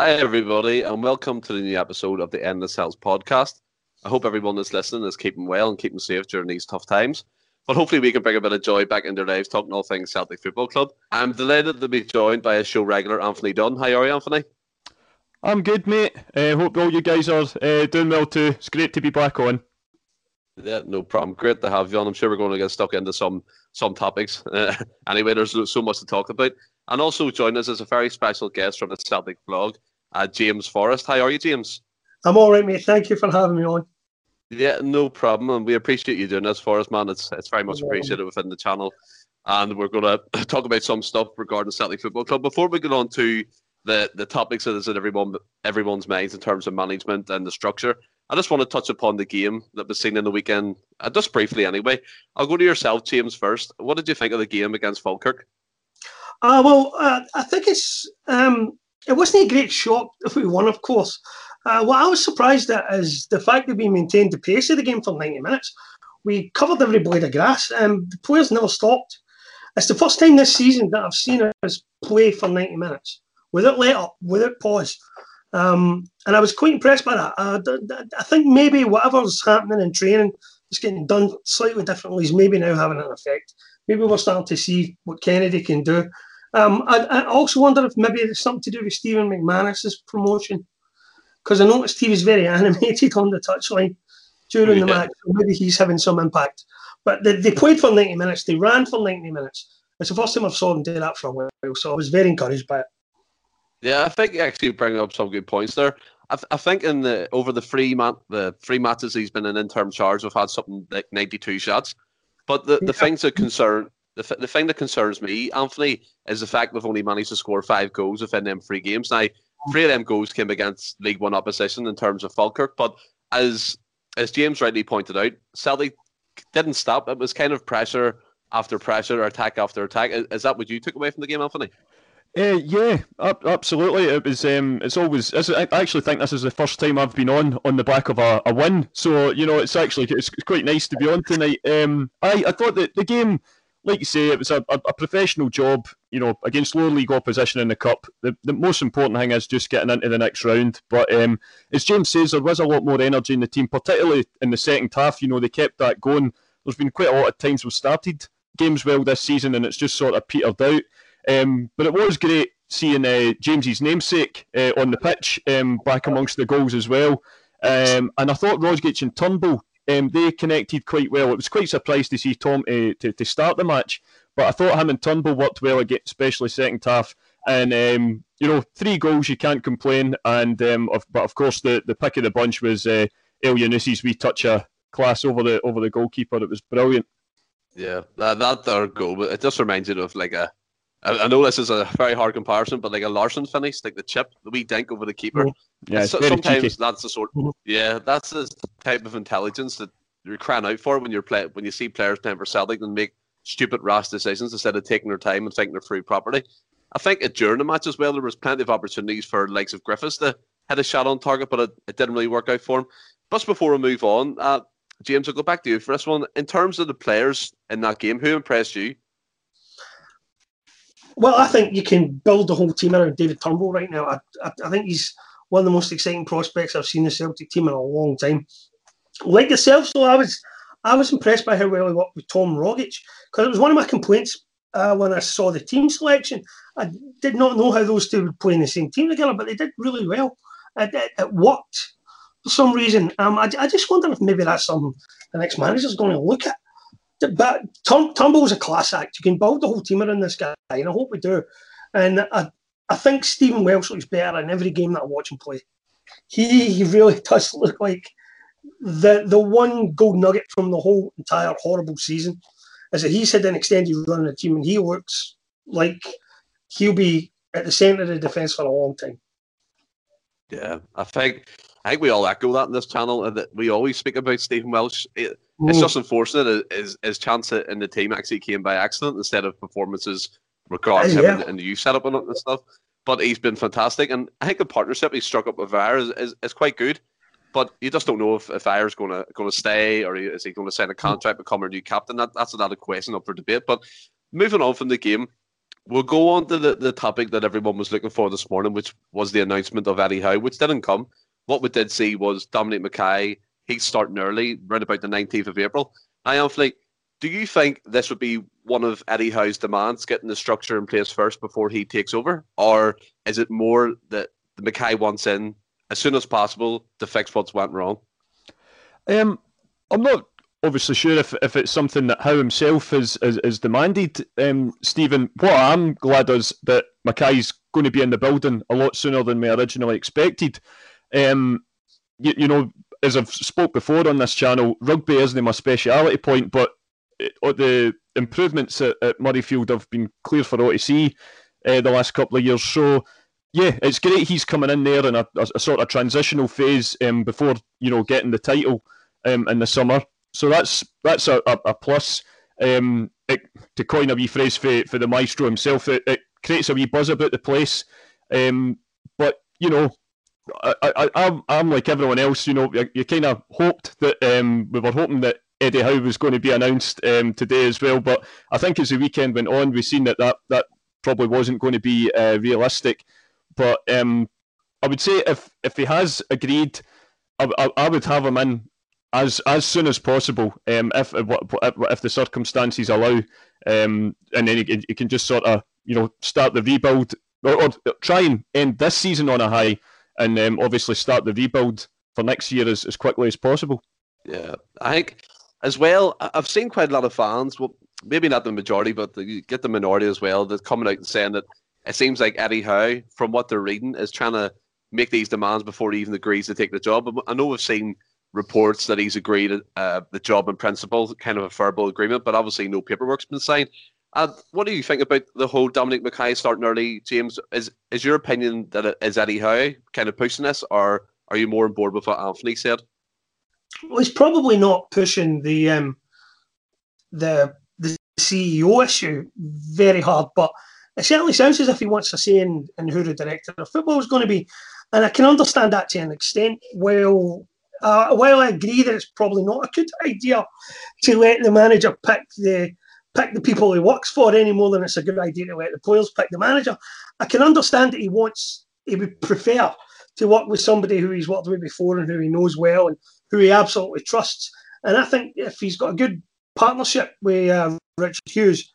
Hi, everybody, and welcome to the new episode of the Endless Celts podcast. I hope everyone that's listening is keeping well and keeping safe during these tough times. But hopefully, we can bring a bit of joy back into their lives, talking all things Celtic Football Club. I'm delighted to be joined by a show regular, Anthony Dunn. How are you, Anthony? I'm good, mate. Uh, hope all you guys are uh, doing well too. It's great to be back on. Yeah, no problem. Great to have you on. I'm sure we're going to get stuck into some some topics. Uh, anyway, there's so much to talk about. And also join us as a very special guest from the Celtic blog, uh, James Forrest. How are you, James? I'm all right, mate. Thank you for having me on. Yeah, no problem. And we appreciate you doing this for us, man. It's it's very much appreciated within the channel. And we're going to talk about some stuff regarding Celtic Football Club. Before we get on to the, the topics that is in everyone everyone's minds in terms of management and the structure, I just want to touch upon the game that was seen in the weekend, uh, just briefly anyway. I'll go to yourself, James, first. What did you think of the game against Falkirk? Uh, well, uh, I think it's um, it wasn't a great shock if we won, of course. Uh, what I was surprised at is the fact that we maintained the pace of the game for 90 minutes. We covered every blade of grass, and the players never stopped. It's the first time this season that I've seen us play for 90 minutes without let up, without pause. Um, and I was quite impressed by that. Uh, I think maybe whatever's happening in training is getting done slightly differently is maybe now having an effect. Maybe we're starting to see what Kennedy can do. Um, I, I, also wonder if maybe there's something to do with Stephen McManus's promotion because I noticed he was very animated on the touchline during yeah. the match. Maybe he's having some impact. But they, they played for 90 minutes. They ran for 90 minutes. It's the first time I've saw them do that for a while, so I was very encouraged by it. Yeah, I think you actually bring up some good points there. I, th- I think in the over the three mat the three matches he's been in interim charge, we've had something like ninety two shots. But the, the yeah. things that concern the, th- the thing that concerns me, Anthony, is the fact we've only managed to score five goals within them three games. Now, three of them goals came against League One opposition in terms of Falkirk, but as as James rightly pointed out, Celtic didn't stop. It was kind of pressure after pressure, or attack after attack. Is, is that what you took away from the game, Anthony? Uh, yeah, absolutely. It was. Um, it's always. It's, I actually think this is the first time I've been on on the back of a, a win. So you know, it's actually it's quite nice to be on tonight. Um, I I thought that the game, like you say, it was a, a, professional job. You know, against lower league opposition in the cup. The the most important thing is just getting into the next round. But um, as James says, there was a lot more energy in the team, particularly in the second half. You know, they kept that going. There's been quite a lot of times we've started games well this season, and it's just sort of petered out. Um, but it was great seeing uh, James's namesake uh, on the pitch, um, back amongst the goals as well. Um, and I thought Rogic and Turnbull, um, they connected quite well. It was quite surprised to see Tom uh, to, to start the match, but I thought him and Turnbull worked well, again, especially second half. And um, you know, three goals, you can't complain. And um, of, but of course, the, the pick of the bunch was uh, Elyounoussi's wee touch class over the over the goalkeeper. It was brilliant. Yeah, that that third goal, but it just reminds you of like a I, I know this is a very hard comparison, but like a Larsson finish, like the chip, the wee dink over the keeper. Mm-hmm. Yeah, so, sometimes cheeky. that's the sort. Mm-hmm. Yeah, that's the type of intelligence that you're crying out for when you're play when you see players playing for Celtic and make stupid rash decisions instead of taking their time and thinking they're through properly. I think during the match as well, there was plenty of opportunities for likes of Griffiths to hit a shot on target, but it, it didn't really work out for him. Just before we move on, uh, James, I'll go back to you for this one. In terms of the players in that game, who impressed you? Well, I think you can build the whole team around David Turnbull right now. I, I, I, think he's one of the most exciting prospects I've seen the Celtic team in a long time. Like yourself, so I was I was impressed by how well he worked with Tom Rogic because it was one of my complaints uh, when I saw the team selection. I did not know how those two would play in the same team together, but they did really well. It, it, it worked for some reason. Um, I, I just wonder if maybe that's something the next manager is going to look at but Tom, Turnbull's a class act. You can build the whole team around this guy, and I hope we do. And I, I think Stephen Welsh looks better in every game that I watch him play. He, he really does look like the the one gold nugget from the whole entire horrible season is that he's had an extended run in the team, and he looks like he'll be at the centre of the defence for a long time. Yeah, I think I think we all echo that in this channel, and that we always speak about Stephen Welsh. It, it's mm. just unfortunate his, his chance in the team actually came by accident instead of performances regarding yeah. him and, and the youth setup and stuff. But he's been fantastic, and I think the partnership he struck up with Ajer is, is, is quite good. But you just don't know if, if Ajer's going to going to stay or is he going to sign a mm. contract, become a new captain. That, that's another question up for debate. But moving on from the game, we'll go on to the, the topic that everyone was looking for this morning, which was the announcement of Eddie Howe, which didn't come. What we did see was Dominic McKay, he's starting early, around about the 19th of April. I Anthony, do you think this would be one of Eddie Howe's demands, getting the structure in place first before he takes over? Or is it more that the McKay wants in as soon as possible to fix what's went wrong? Um, I'm not obviously sure if, if it's something that Howe himself has, has, has demanded, um, Stephen. What I'm glad is that McKay's going to be in the building a lot sooner than we originally expected. Um, you, you know, as I've spoke before on this channel, rugby isn't my speciality point, but it, the improvements at, at, Murrayfield have been clear for see uh, the last couple of years. So, yeah, it's great he's coming in there in a, a, a sort of transitional phase um, before you know getting the title um, in the summer. So that's that's a, a, a plus. Um, it, to coin a wee phrase for, for the maestro himself, it, it creates a wee buzz about the place. Um, but you know, I, I, I'm, I'm like everyone else. You know, you, you kind of hoped that um, we were hoping that Eddie Howe was going to be announced um, today as well. But I think as the weekend went on, we've seen that that, that probably wasn't going to be uh, realistic. But um, I would say if if he has agreed, I, I, I would have him in as as soon as possible, um, if, if if the circumstances allow, um, and then you, you, can just sort of you know start the rebuild or, or try and end this season on a high, and um, obviously start the rebuild for next year as, as quickly as possible. Yeah, I think as well. I've seen quite a lot of fans, well, maybe not the majority, but you get the minority as well, that coming out and saying that it seems like Eddie Howe, from what they're reading, is trying to make these demands before he even agrees to take the job. I know we've seen reports that he's agreed uh, the job in principle, kind of a verbal agreement, but obviously no paperwork's been signed. Uh, what do you think about the whole Dominic McKay starting early, James? Is is your opinion that it is Eddie Howe kind of pushing this, or are you more on board with what Anthony said? Well, he's probably not pushing the um, the the CEO issue very hard, but it certainly sounds as if he wants to say in, in who the director of football is going to be. And I can understand that to an extent. Well, uh, while I agree that it's probably not a good idea to let the manager pick the pick the people he works for any more than it's a good idea to let the players pick the manager, I can understand that he wants he would prefer to work with somebody who he's worked with before and who he knows well and who he absolutely trusts. And I think if he's got a good partnership with uh, Richard Hughes,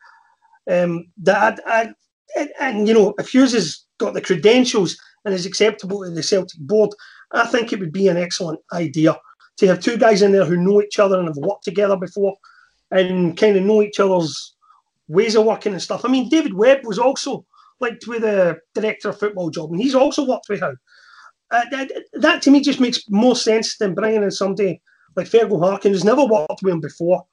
um, that I, and, and you know if Hughes has got the credentials and is acceptable to the Celtic board, I think it would be an excellent idea to have two guys in there who know each other and have worked together before and kind of know each other's ways of working and stuff. I mean, David Webb was also linked with a director of football job, and he's also worked with Howe. Uh, that, that, to me just makes more sense than bringing in somebody like Fergal Harkin who's never worked with him before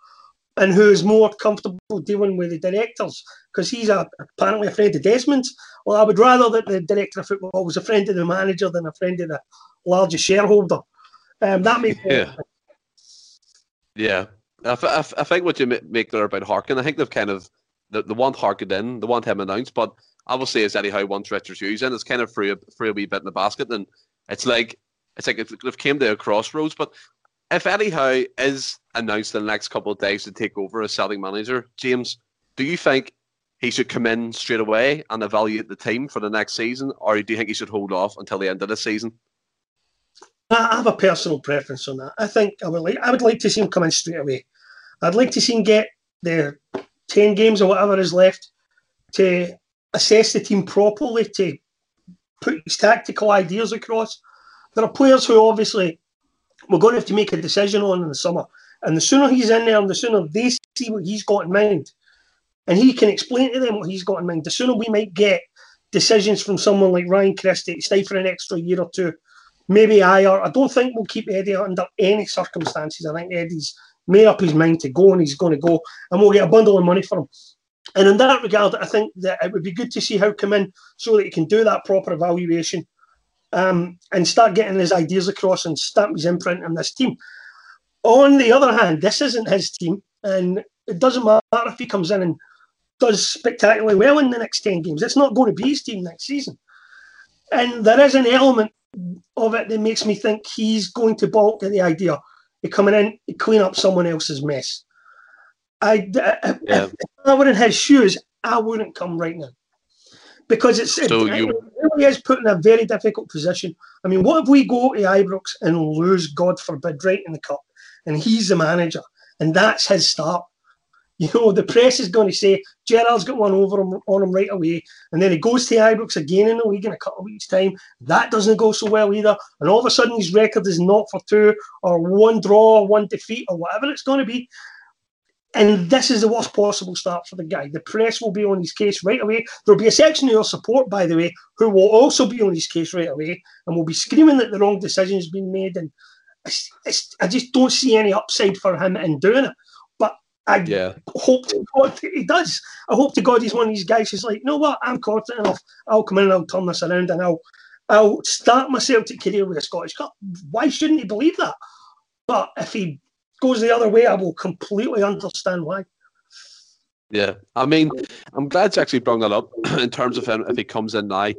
and who is more comfortable dealing with the directors because he's a, apparently a friend of Desmond. Well, I would rather that the director of football was a friend of the manager than a friend of the largest shareholder. Um, that makes yeah. Yeah, I, f- I think what you make there about Harkin, I think they've kind of the, the want Harkin in, the want him announced, but obviously as Eddie Howe wants Richard Hughes in, it's kind of free a, free a wee bit in the basket, and it's like it's like they've came to a crossroads. But if Howe is announced in the next couple of days to take over as selling manager, James, do you think he should come in straight away and evaluate the team for the next season, or do you think he should hold off until the end of the season? I have a personal preference on that. I think I would like I would like to see him come in straight away. I'd like to see him get the ten games or whatever is left to assess the team properly, to put his tactical ideas across. There are players who obviously we're going to have to make a decision on in the summer. And the sooner he's in there and the sooner they see what he's got in mind, and he can explain to them what he's got in mind, the sooner we might get decisions from someone like Ryan Christie to stay for an extra year or two maybe I or I don't think we'll keep Eddie under any circumstances. I think Eddie's made up his mind to go and he's going to go, and we'll get a bundle of money for him. And in that regard, I think that it would be good to see Howe come in so that he can do that proper evaluation um, and start getting his ideas across and stamp his imprint on this team. On the other hand, this isn't his team, and it doesn't matter if he comes in and does spectacularly well in the next 10 games. It's not going to be his team next season. And there is an element of it that makes me think he's going to balk at the idea of coming in to clean up someone else's mess. I, uh, uh, yeah. if I were in his shoes, I wouldn't come right now. because it's so it, you... it really is put in a very difficult position. I mean, what if we go to Ibrox and lose, God forbid, right in the cup, and he's the manager, and that's his start? You know, the press is going to say Gerrard's got one over him, on him right away, and then he goes to Ibrox again in the league in a couple of weeks' time. That doesn't go so well either, and all of a sudden his record is not for two or one draw, or one defeat, or whatever it's going to be. And this is the worst possible start for the guy. The press will be on his case right away. There'll be a section of your support, by the way, who will also be on his case right away and will be screaming that the wrong decision has been made. And it's, it's, I just don't see any upside for him in doing it. I yeah. hope to God he does. I hope to God he's one of these guys who's like, you know what, I'm confident enough. I'll come in and I'll turn this around and I'll I'll start my Celtic career with a Scottish Cup. Why shouldn't he believe that? But if he goes the other way, I will completely understand why. Yeah, I mean, I'm glad you actually brought that up in terms of him. If he comes in now,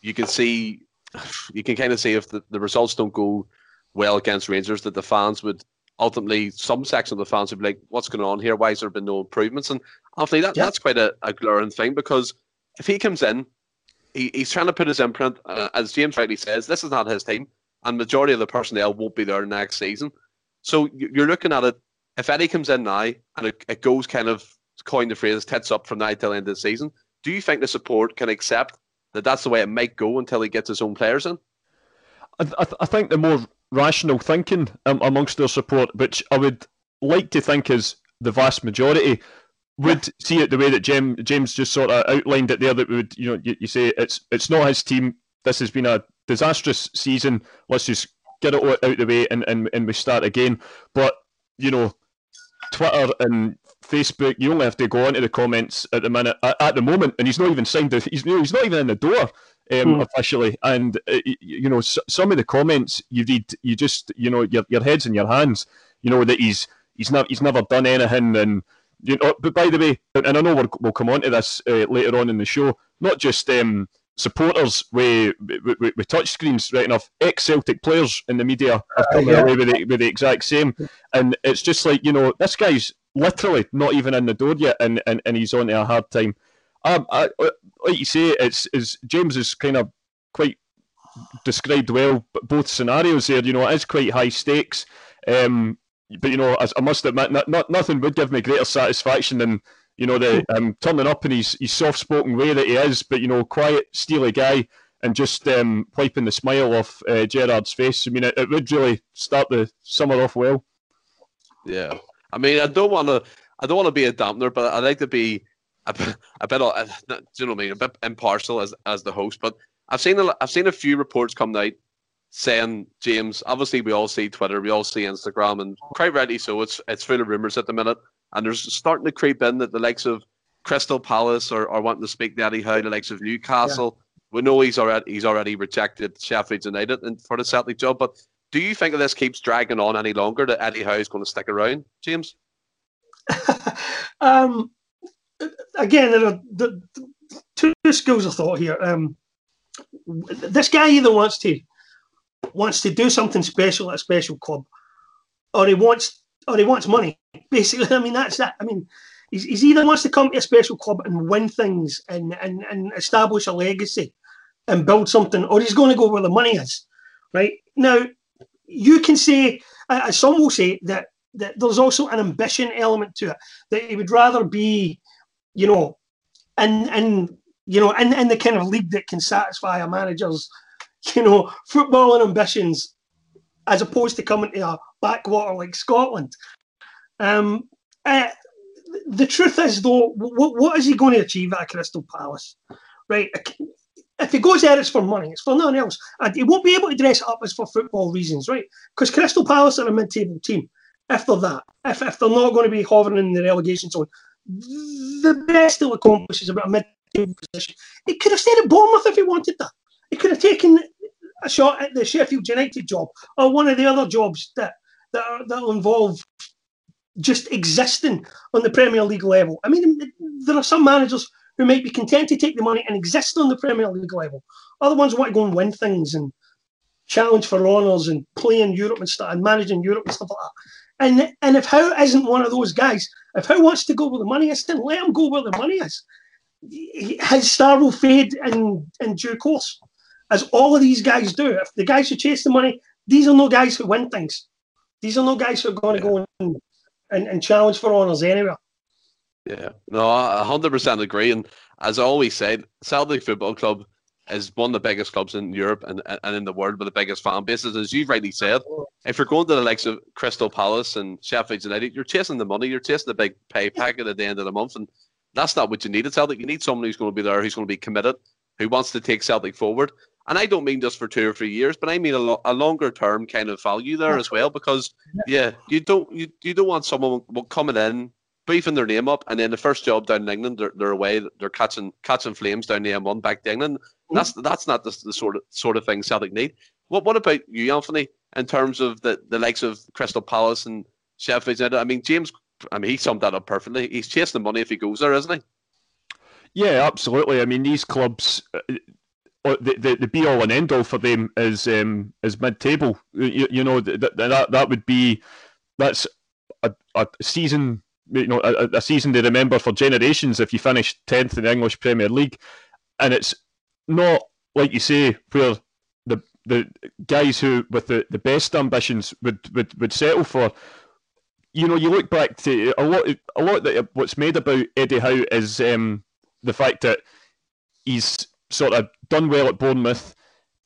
you can see, you can kind of see if the, the results don't go well against Rangers, that the fans would ultimately some section of the fans would be like, "What's going on here? Why has there been no improvements?" And obviously, that, yeah. that's quite a, a glaring thing because if he comes in, he, he's trying to put his imprint. Uh, as James rightly says, this is not his team, and majority of the personnel won't be there next season. So you're looking at it. If Eddie comes in now and it, it goes kind of coin the phrase tits up from now till the end of the season, do you think the support can accept that that's the way it might go until he gets his own players in? I, th- I think the more rational thinking um, amongst their support, which I would like to think is the vast majority, would see it the way that James, James just sort of outlined it there. That would, you know, you, you say it's it's not his team. This has been a disastrous season. Let's just get it out of the way and, and, and we start again. But you know, Twitter and Facebook, you only have to go onto the comments at the minute at, at the moment, and he's not even signed. The, he's he's not even in the door um, hmm. officially. And uh, you know, s- some of the comments you read, you just you know, your your head's in your hands. You know that he's he's not he's never done anything, and you know. But by the way, and I know we will come on to this uh, later on in the show. Not just um, supporters with, with, with touch screens, right enough. Ex Celtic players in the media are coming uh, yeah. away with the, with the exact same, and it's just like you know, this guy's literally not even in the door yet, and, and, and he's on to a hard time. Um, I, like you say, it's is James is kind of quite described well, but both scenarios there. You know, it is quite high stakes. Um, but you know, I must admit, not, not, nothing would give me greater satisfaction than you know the um, turning up in his, his soft-spoken way that he is, but you know, quiet, steely guy, and just um, wiping the smile off uh, Gerrard's face. I mean, it, it would really start the summer off well. Yeah, I mean, I don't want to, I don't want to be a dampener, but I like to be a, a bit, uh, do you know what I mean, a bit impartial as as the host. But I've seen a, I've seen a few reports come out saying James. Obviously, we all see Twitter, we all see Instagram, and quite rightly so. It's it's full of rumors at the minute, and there's starting to creep in that the likes of Crystal Palace are, are wanting to speak to Eddie Howe, the likes of Newcastle. Yeah. We know he's already he's already rejected Sheffield United and for the Celtic job, but do you think that this keeps dragging on any longer that Eddie Howe is going to stick around, James? um, again, there are the, two schools of thought here. Um, this guy either wants to wants to do something special at a special club, or he wants or he wants money. Basically, I mean that's that. I mean, he's, he's either wants to come to a special club and win things and, and and establish a legacy and build something, or he's going to go where the money is. Right now, you can say, as some will say, that that there's also an ambition element to it. That he would rather be you know, and and you know, and and the kind of league that can satisfy a manager's, you know, footballing ambitions, as opposed to coming to a backwater like Scotland. Um, uh, the truth is, though, what, what is he going to achieve at Crystal Palace? Right? If he goes there, it's for money. It's for nothing else. And he won't be able to dress up as for football reasons, right? Because Crystal Palace are a mid-table team. If they're that, if, if they're not going to be hovering in the relegation zone, the best he'll accomplish is about a mid-table position. He could have stayed at Bournemouth if he wanted that. He could have taken a shot at the Sheffield United job or one of the other jobs that that that'll involve just existing on the Premier League level. I mean, there are some managers who might be content to take the money and exist on the Premier League level. Other ones want to go and win things and challenge for honours and play in Europe and stuff and manage in Europe and stuff like that. And and if Howe isn't one of those guys, if Howe wants to go where the money is, then let him go where the money is. his star will fade in, in due course, as all of these guys do. If the guys who chase the money, these are no guys who win things. These are no guys who are going to go and, and, and challenge for honours anywhere. Yeah, no, I 100% agree. And as I always said, Celtic Football Club is one of the biggest clubs in Europe and, and in the world with the biggest fan bases. As you've rightly said, if you're going to the likes of Crystal Palace and Sheffield United, you're chasing the money, you're chasing the big pay packet at the end of the month. And that's not what you need to at Celtic. You need someone who's going to be there, who's going to be committed, who wants to take Celtic forward. And I don't mean just for two or three years, but I mean a, lo- a longer term kind of value there as well. Because yeah, you don't you, you don't want someone coming in beefing their name up, and then the first job down in England, they're, they're away, they're catching catching flames down the M1 back to England. That's that's not the, the sort of sort of thing Celtic need. What what about you, Anthony, in terms of the, the likes of Crystal Palace and Sheffield United? I mean, James, I mean, he summed that up perfectly. He's chasing the money if he goes there, isn't he? Yeah, absolutely. I mean, these clubs, uh, uh, the, the, the be all and end all for them is um, is mid table. You, you know that, that that would be that's a, a season you know a, a season to remember for generations if you finish tenth in the English Premier League, and it's not like you say where the the guys who with the, the best ambitions would, would, would settle for. You know, you look back to a lot. A lot that what's made about Eddie Howe is um, the fact that he's sort of done well at Bournemouth,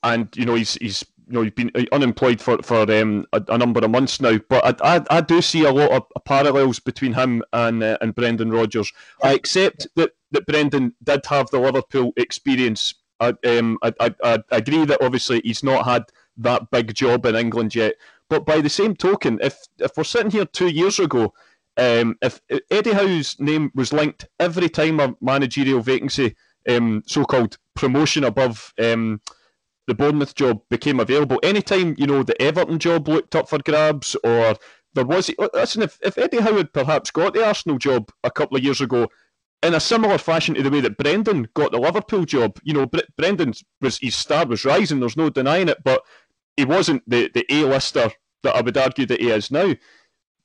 and you know he's he's you know he's been unemployed for for um, a, a, number of months now. But I, I, I do see a lot of parallels between him and uh, and Brendan Rodgers. I accept that that Brendan did have the Liverpool experience. I, um, I, I, I agree that obviously he's not had that big job in England yet. But by the same token, if if we're sitting here two years ago, um, if Eddie Howe's name was linked every time a managerial vacancy, um, so-called promotion above um, the Bournemouth job became available, anytime you know the Everton job looked up for grabs, or there was oh, listen, if, if Eddie Howe had perhaps got the Arsenal job a couple of years ago, in a similar fashion to the way that Brendan got the Liverpool job. You know, Bre- Brendan was his star was rising. There's no denying it, but he wasn't the the A lister that I would argue that he is now.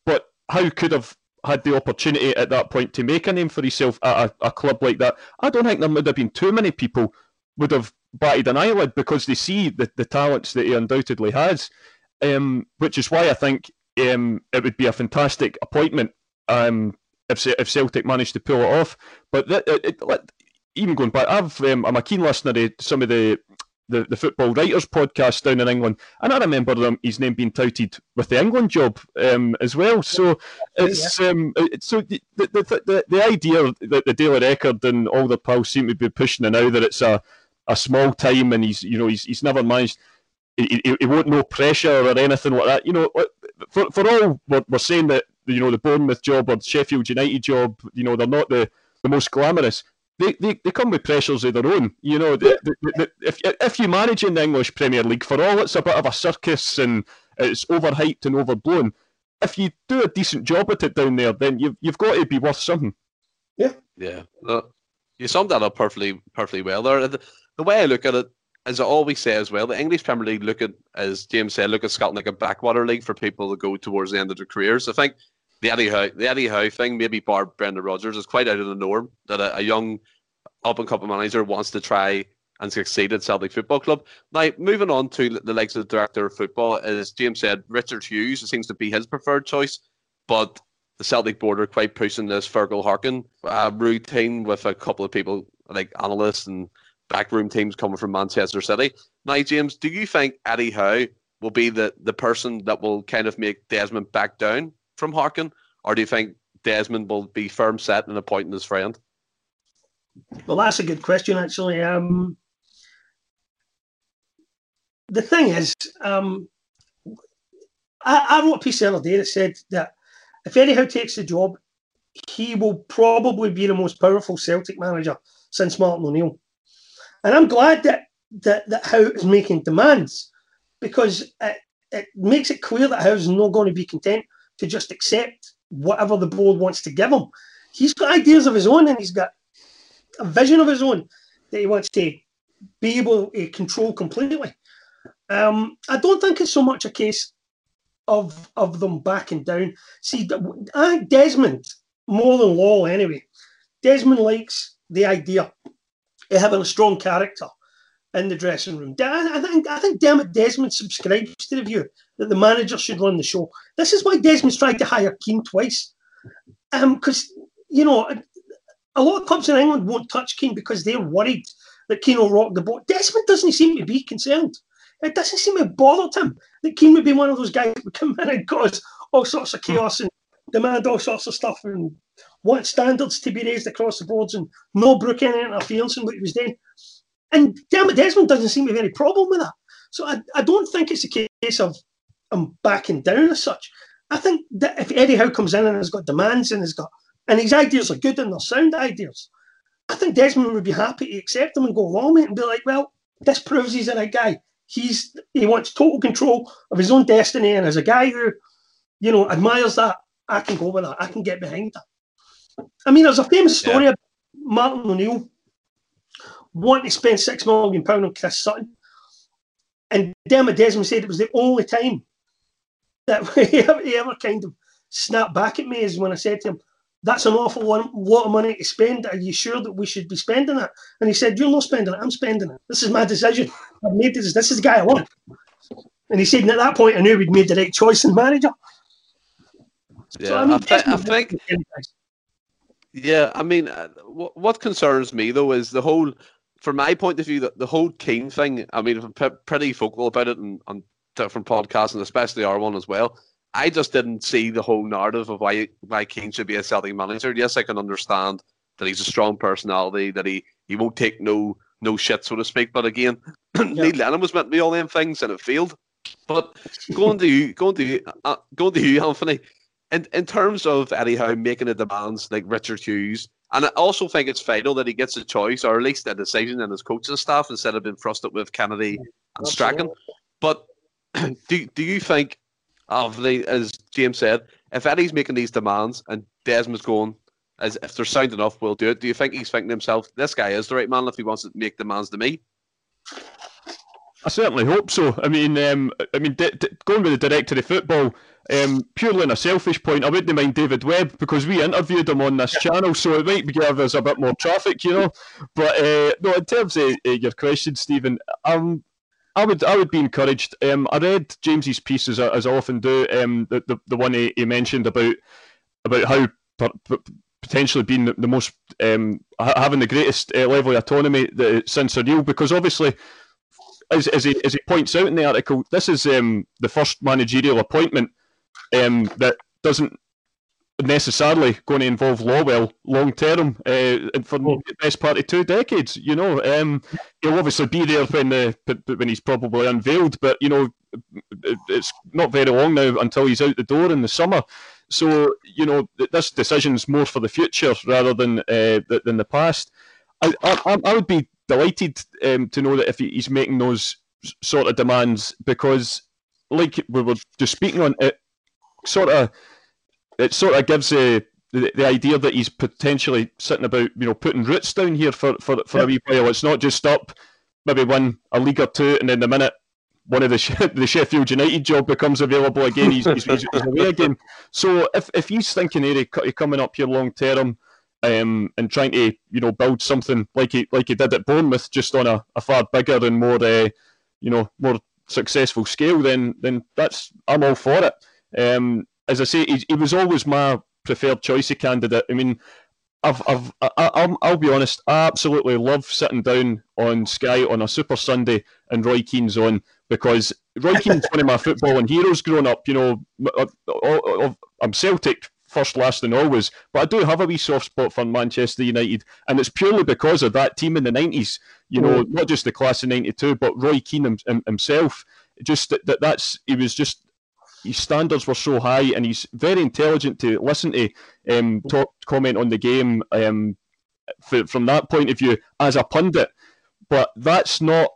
But Howe could have had the opportunity at that point to make a name for himself at a, a club like that? I don't think there would have been too many people would have batted an eyelid because they see the, the talents that he undoubtedly has. Um, which is why I think um, it would be a fantastic appointment um, if if Celtic managed to pull it off. But it, it, it, even going back, I've um, I'm a keen listener to some of the, the, the football writers podcast down in England, and I remember them his name being touted with the England job um, as well. So it's um, so the the, the the idea that the Daily Record and all the pals seem to be pushing it now that it's a a small time and he's you know he's he's never managed. He, he, he won't no pressure or anything like that. You know, for for all we're, we're saying that you know the Bournemouth job or the Sheffield United job, you know they're not the, the most glamorous. They, they, they come with pressures of their own. You know, the, the, the, if if you manage in the English Premier League, for all it's a bit of a circus and it's overhyped and overblown, if you do a decent job at it down there, then you've you've got to be worth something. Yeah, yeah. you summed that up perfectly perfectly well there. The, way I look at it as I always say as well, the English Premier League look at, as James said, look at Scotland like a backwater league for people to go towards the end of their careers. I think the Eddie Howe, the Eddie Howe thing, maybe bar Brendan Rodgers, is quite out of the norm that a, a young up and coming manager wants to try and succeed at Celtic Football Club. Now, moving on to the likes of the director of football, as James said, Richard Hughes seems to be his preferred choice, but the Celtic board are quite pushing this Fergal Harkin uh, routine with a couple of people like analysts and backroom teams coming from Manchester City. Now, James, do you think Eddie Howe will be the, the person that will kind of make Desmond back down from Harkin, or do you think Desmond will be firm set in appointing his friend? Well, that's a good question, actually. Um, the thing is, um, I, I, wrote a piece the other day that said that if Eddie Howe takes the job, he will probably be the most powerful Celtic manager since Martin O'Neill. And I'm glad that that, that Howe is making demands because it, it makes it clear that Howe's not going to be content to just accept whatever the board wants to give him. He's got ideas of his own and he's got a vision of his own that he wants to be able to control completely. Um, I don't think it's so much a case of of them backing down. See, Desmond more than Law anyway. Desmond likes the idea having a strong character in the dressing room. I think I think Dermot Desmond subscribes to the view that the manager should run the show. This is why Desmond's tried to hire Keane twice, because um, you know a lot of clubs in England won't touch Keane because they're worried that Keane will rock the boat. Desmond doesn't seem to be concerned. It doesn't seem to bother him that Keane would be one of those guys that would come in and cause all sorts of chaos and demand all sorts of stuff and want standards to be raised across the boards and no brook any interference in what he was doing. And Dermot Desmond doesn't seem to have any problem with that. So I, I don't think it's a case of I'm backing down as such. I think that if Eddie Howe comes in and has got demands and has got and his ideas are good and they're sound ideas, I think Desmond would be happy to accept them and go along with it and be like, well, this proves he's a guy. He's he wants total control of his own destiny, and as a guy who, you know, admires that, I can go with that. I can get behind that. I mean, there's a famous story yeah. about Martin O'Neill wanting to spend six million pound on Chris Sutton, and Dermot Desmond said it was the only time that he ever, he ever kind of snapped back at me is when I said to him, "That's an awful lot of money to spend. Are you sure that we should be spending it?" And he said, "You're not spending it. I'm spending it. This is my decision. I've made this. This is the guy I want." And he said, and at that point, I knew we'd made the right choice in manager. Yeah, so, I, mean, I, th- I think. Yeah, I mean, uh, what, what concerns me though is the whole from my point of view, that the whole Keane thing, I mean, I'm p- pretty vocal about it and on different podcasts and especially our one as well. I just didn't see the whole narrative of why why Keane should be a Celtic manager. Yes, I can understand that he's a strong personality, that he, he won't take no no shit, so to speak. But again, yeah. Neil Lennon was meant to be all them things and it failed. But going to you, going to you, uh, going to you, Anthony. In in terms of Eddie Howe making the demands like Richard Hughes, and I also think it's vital that he gets a choice, or at least a decision in his coaching staff, instead of being thrusted with Kennedy and Strachan. But do do you think, obviously, as James said, if Eddie's making these demands and Desmond's going, as if they're sound enough, we'll do it. Do you think he's thinking to himself, this guy is the right man if he wants to make demands to me? I certainly hope so. I mean, um, I mean, d- d- going with the director of football, um, purely on a selfish point, I wouldn't mind David Webb because we interviewed him on this channel, so it might give us a bit more traffic, you know. But uh, no, in terms of uh, your question, Stephen, um, I would I would be encouraged. Um, I read James's piece as, as I often do, um, the, the the one he, he mentioned about about Howe per, potentially being the, the most um, having the greatest uh, level of autonomy since O'Neill, because obviously as, as, he, as he points out in the article, this is um, the first managerial appointment um, that doesn't necessarily going to involve Lawwell long term uh, for oh. the best part of two decades. You know, um, he'll obviously be there when the when he's probably unveiled, but you know, it's not very long now until he's out the door in the summer. So you know, this decision's more for the future rather than uh, than the past. I, I, I would be delighted um, to know that if he's making those sort of demands because, like we were just speaking on, it sort of it sort of gives a. The, the idea that he's potentially sitting about, you know, putting roots down here for, for, for a wee while. It's not just up, maybe win a league or two, and then the minute one of the the Sheffield United job becomes available again, he's, he's, he's, away again. So if, if he's thinking he coming up here long term, um, and trying to you know build something like he like he did at Bournemouth, just on a, a far bigger and more uh, you know more successful scale, then then that's I'm all for it. Um, as I say, he, he was always my preferred choice of candidate. I mean, I've, I've, I, I'll, I'll be honest, I absolutely love sitting down on Sky on a Super Sunday and Roy Keane's on because Roy Keane's one of my footballing heroes growing up. You know, I'm Celtic first, last, and always. But I do have a wee soft spot for Manchester United, and it's purely because of that team in the nineties. You know, mm. not just the class of '92, but Roy Keane himself. Just that, that that's he was just his standards were so high, and he's very intelligent to listen to um, talk, comment on the game um, for, from that point of view as a pundit. But that's not,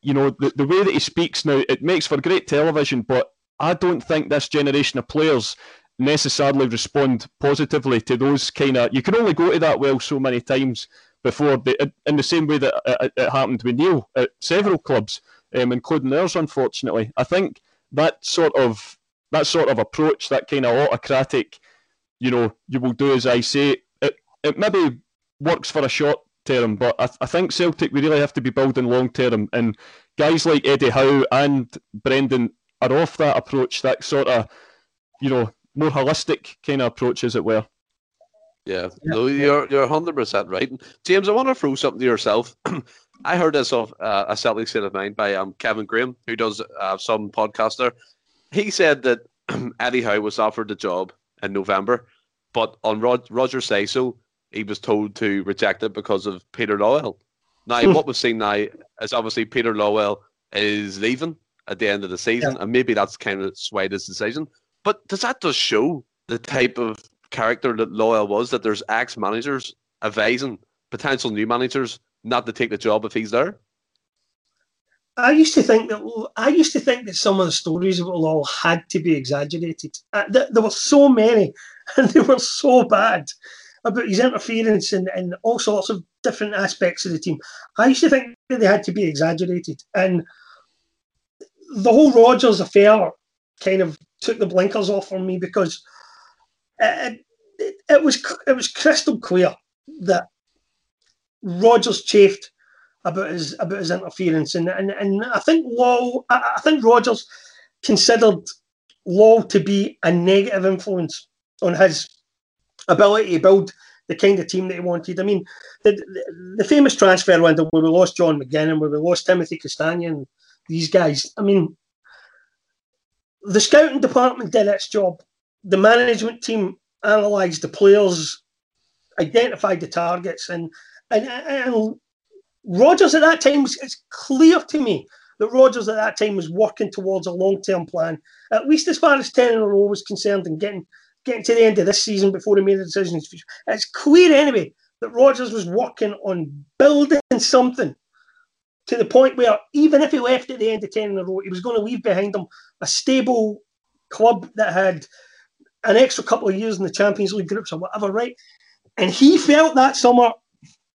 you know, the, the way that he speaks now. It makes for great television, but I don't think this generation of players necessarily respond positively to those kind of. You can only go to that well so many times before, in the same way that it, it happened with Neil at several clubs, um, including theirs, unfortunately. I think that sort of that sort of approach, that kind of autocratic, you know, you will do as I say. It, it maybe works for a short term, but I, I think Celtic we really have to be building long term, and guys like Eddie Howe and Brendan are off that approach, that sort of you know more holistic kind of approach, as it were. Yeah, no, you're you're hundred percent right. James, I want to throw something to yourself. I heard this of uh, a Celtic state of mind by um, Kevin Graham, who does uh, some podcaster. He said that Eddie Howe was offered the job in November, but on Rod- Roger say so, he was told to reject it because of Peter Lawwell. Now, hmm. what we've seen now is obviously Peter Lawwell is leaving at the end of the season, yeah. and maybe that's kind of swayed his decision. But does that just show the type of character that Lawwell was? That there's ex managers advising potential new managers not to take the job if he's there? I used to think that I used to think that some of the stories about Lawwell had to be exaggerated. Uh, there were so many, and they were so bad about his interference and, and all sorts of different aspects of the team. I used to think that they had to be exaggerated, and the whole Rodgers affair kind of took the blinkers off for me because it, it, it was it was crystal clear that Rodgers chafed about his about his interference, and and, and I think Law, I, I think Rodgers considered Law to be a negative influence on his ability to build the kind of team that he wanted. I mean, the, the, the famous transfer window where we lost John McGinn, where we lost Timothy Castagne, and these guys. I mean, the scouting department did its job. The management team analysed the players, identified the targets, and and, and Rodgers at that time was it's clear to me that Rodgers at that time was working towards a long term plan, at least as far as ten in a row was concerned, and getting getting to the end of this season before he made the decision. It's clear anyway that Rodgers was working on building something to the point where even if he left at the end of 10 in a row, he was going to leave behind him a stable club that had an extra couple of years in the Champions League groups or whatever, right? And he felt that summer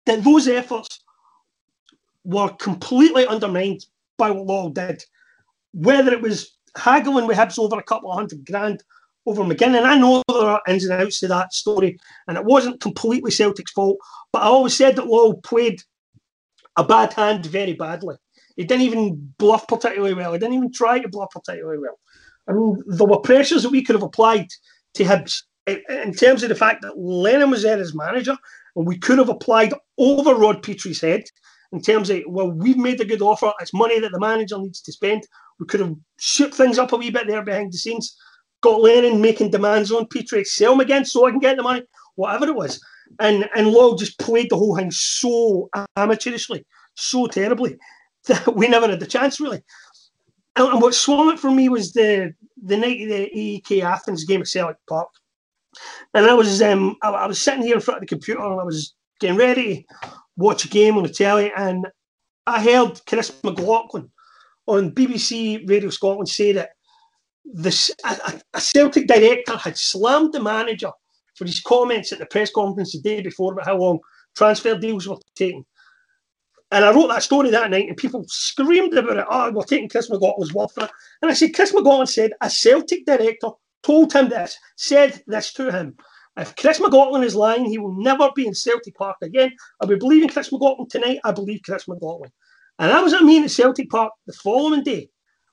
that those efforts were completely undermined by what Law did. Whether it was haggling with Hibs over a couple of hundred grand over McGinn, and I know there are ins and outs to that story, and it wasn't completely Celtic's fault, but I always said that Law played a bad hand very badly. He didn't even bluff particularly well. He didn't even try to bluff particularly well. I mean, there were pressures that we could have applied to Hibs in terms of the fact that Lennon was there as manager, and we could have applied over Rod Petrie's head in terms of, well, we've made a good offer. It's money that the manager needs to spend. We could have shook things up a wee bit there behind the scenes, got Lennon making demands on Petrie, sell him again so I can get the money, whatever it was. And and Law just played the whole thing so amateurishly, so terribly that we never had the chance really. And, and what swung it for me was the the night of the AEK Athens game at Celtic Park. And I was um I, I was sitting here in front of the computer and I was getting ready watch a game on the telly and I heard Chris McLaughlin on BBC Radio Scotland say that this a, a Celtic director had slammed the manager for his comments at the press conference the day before about how long transfer deals were taking. And I wrote that story that night, and people screamed about it. Oh, we're taking Chris McLaughlin's word for it. And I said, Chris McLaughlin said a Celtic director told him this, said this to him. If Chris McLaughlin is lying, he will never be in Celtic Park again. I'll be believing Chris McLaughlin tonight. I believe Chris McLaughlin. And that was I mean at Celtic Park the following day,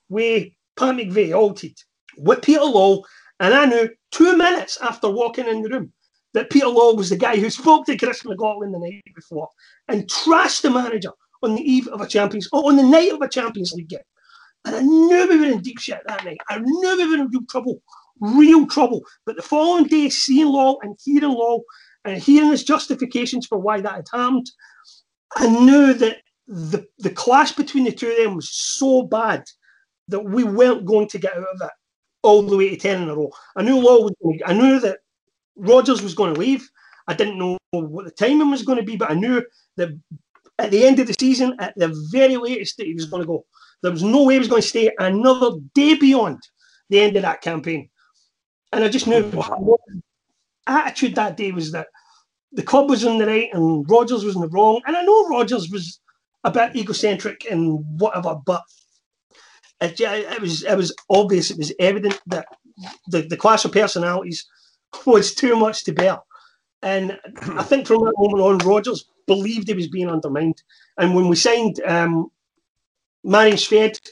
where Pat McVeigh altered with Peter Law and I knew two minutes after walking in the room that Peter Law was the guy who spoke to Chris McLaughlin the night before and trashed the manager on the eve of a Champions, or on the night of a Champions League game. And I knew we were in deep shit that night. I knew we were in real trouble, real trouble. But the following day, seeing Law and hearing Law and hearing his justifications for why that had happened, I knew that the, the clash between the two of them was so bad that we weren't going to get out of it all the way to 10 in a row. I knew Law was going I knew that Rodgers was going to leave. I didn't know what the timing was going to be, but I knew that at the end of the season, at the very latest, that he was going to go. There was no way he was going to stay another day beyond the end of that campaign. And I just knew wow. attitude that day was that the club was in the right and Rodgers was in the wrong. And I know Rodgers was a bit egocentric and whatever, but it, it was it was obvious, it was evident that the, the clash of personalities was too much to bear. And I think from that moment on, Rodgers believed he was being undermined. And when we signed um, Marian Shved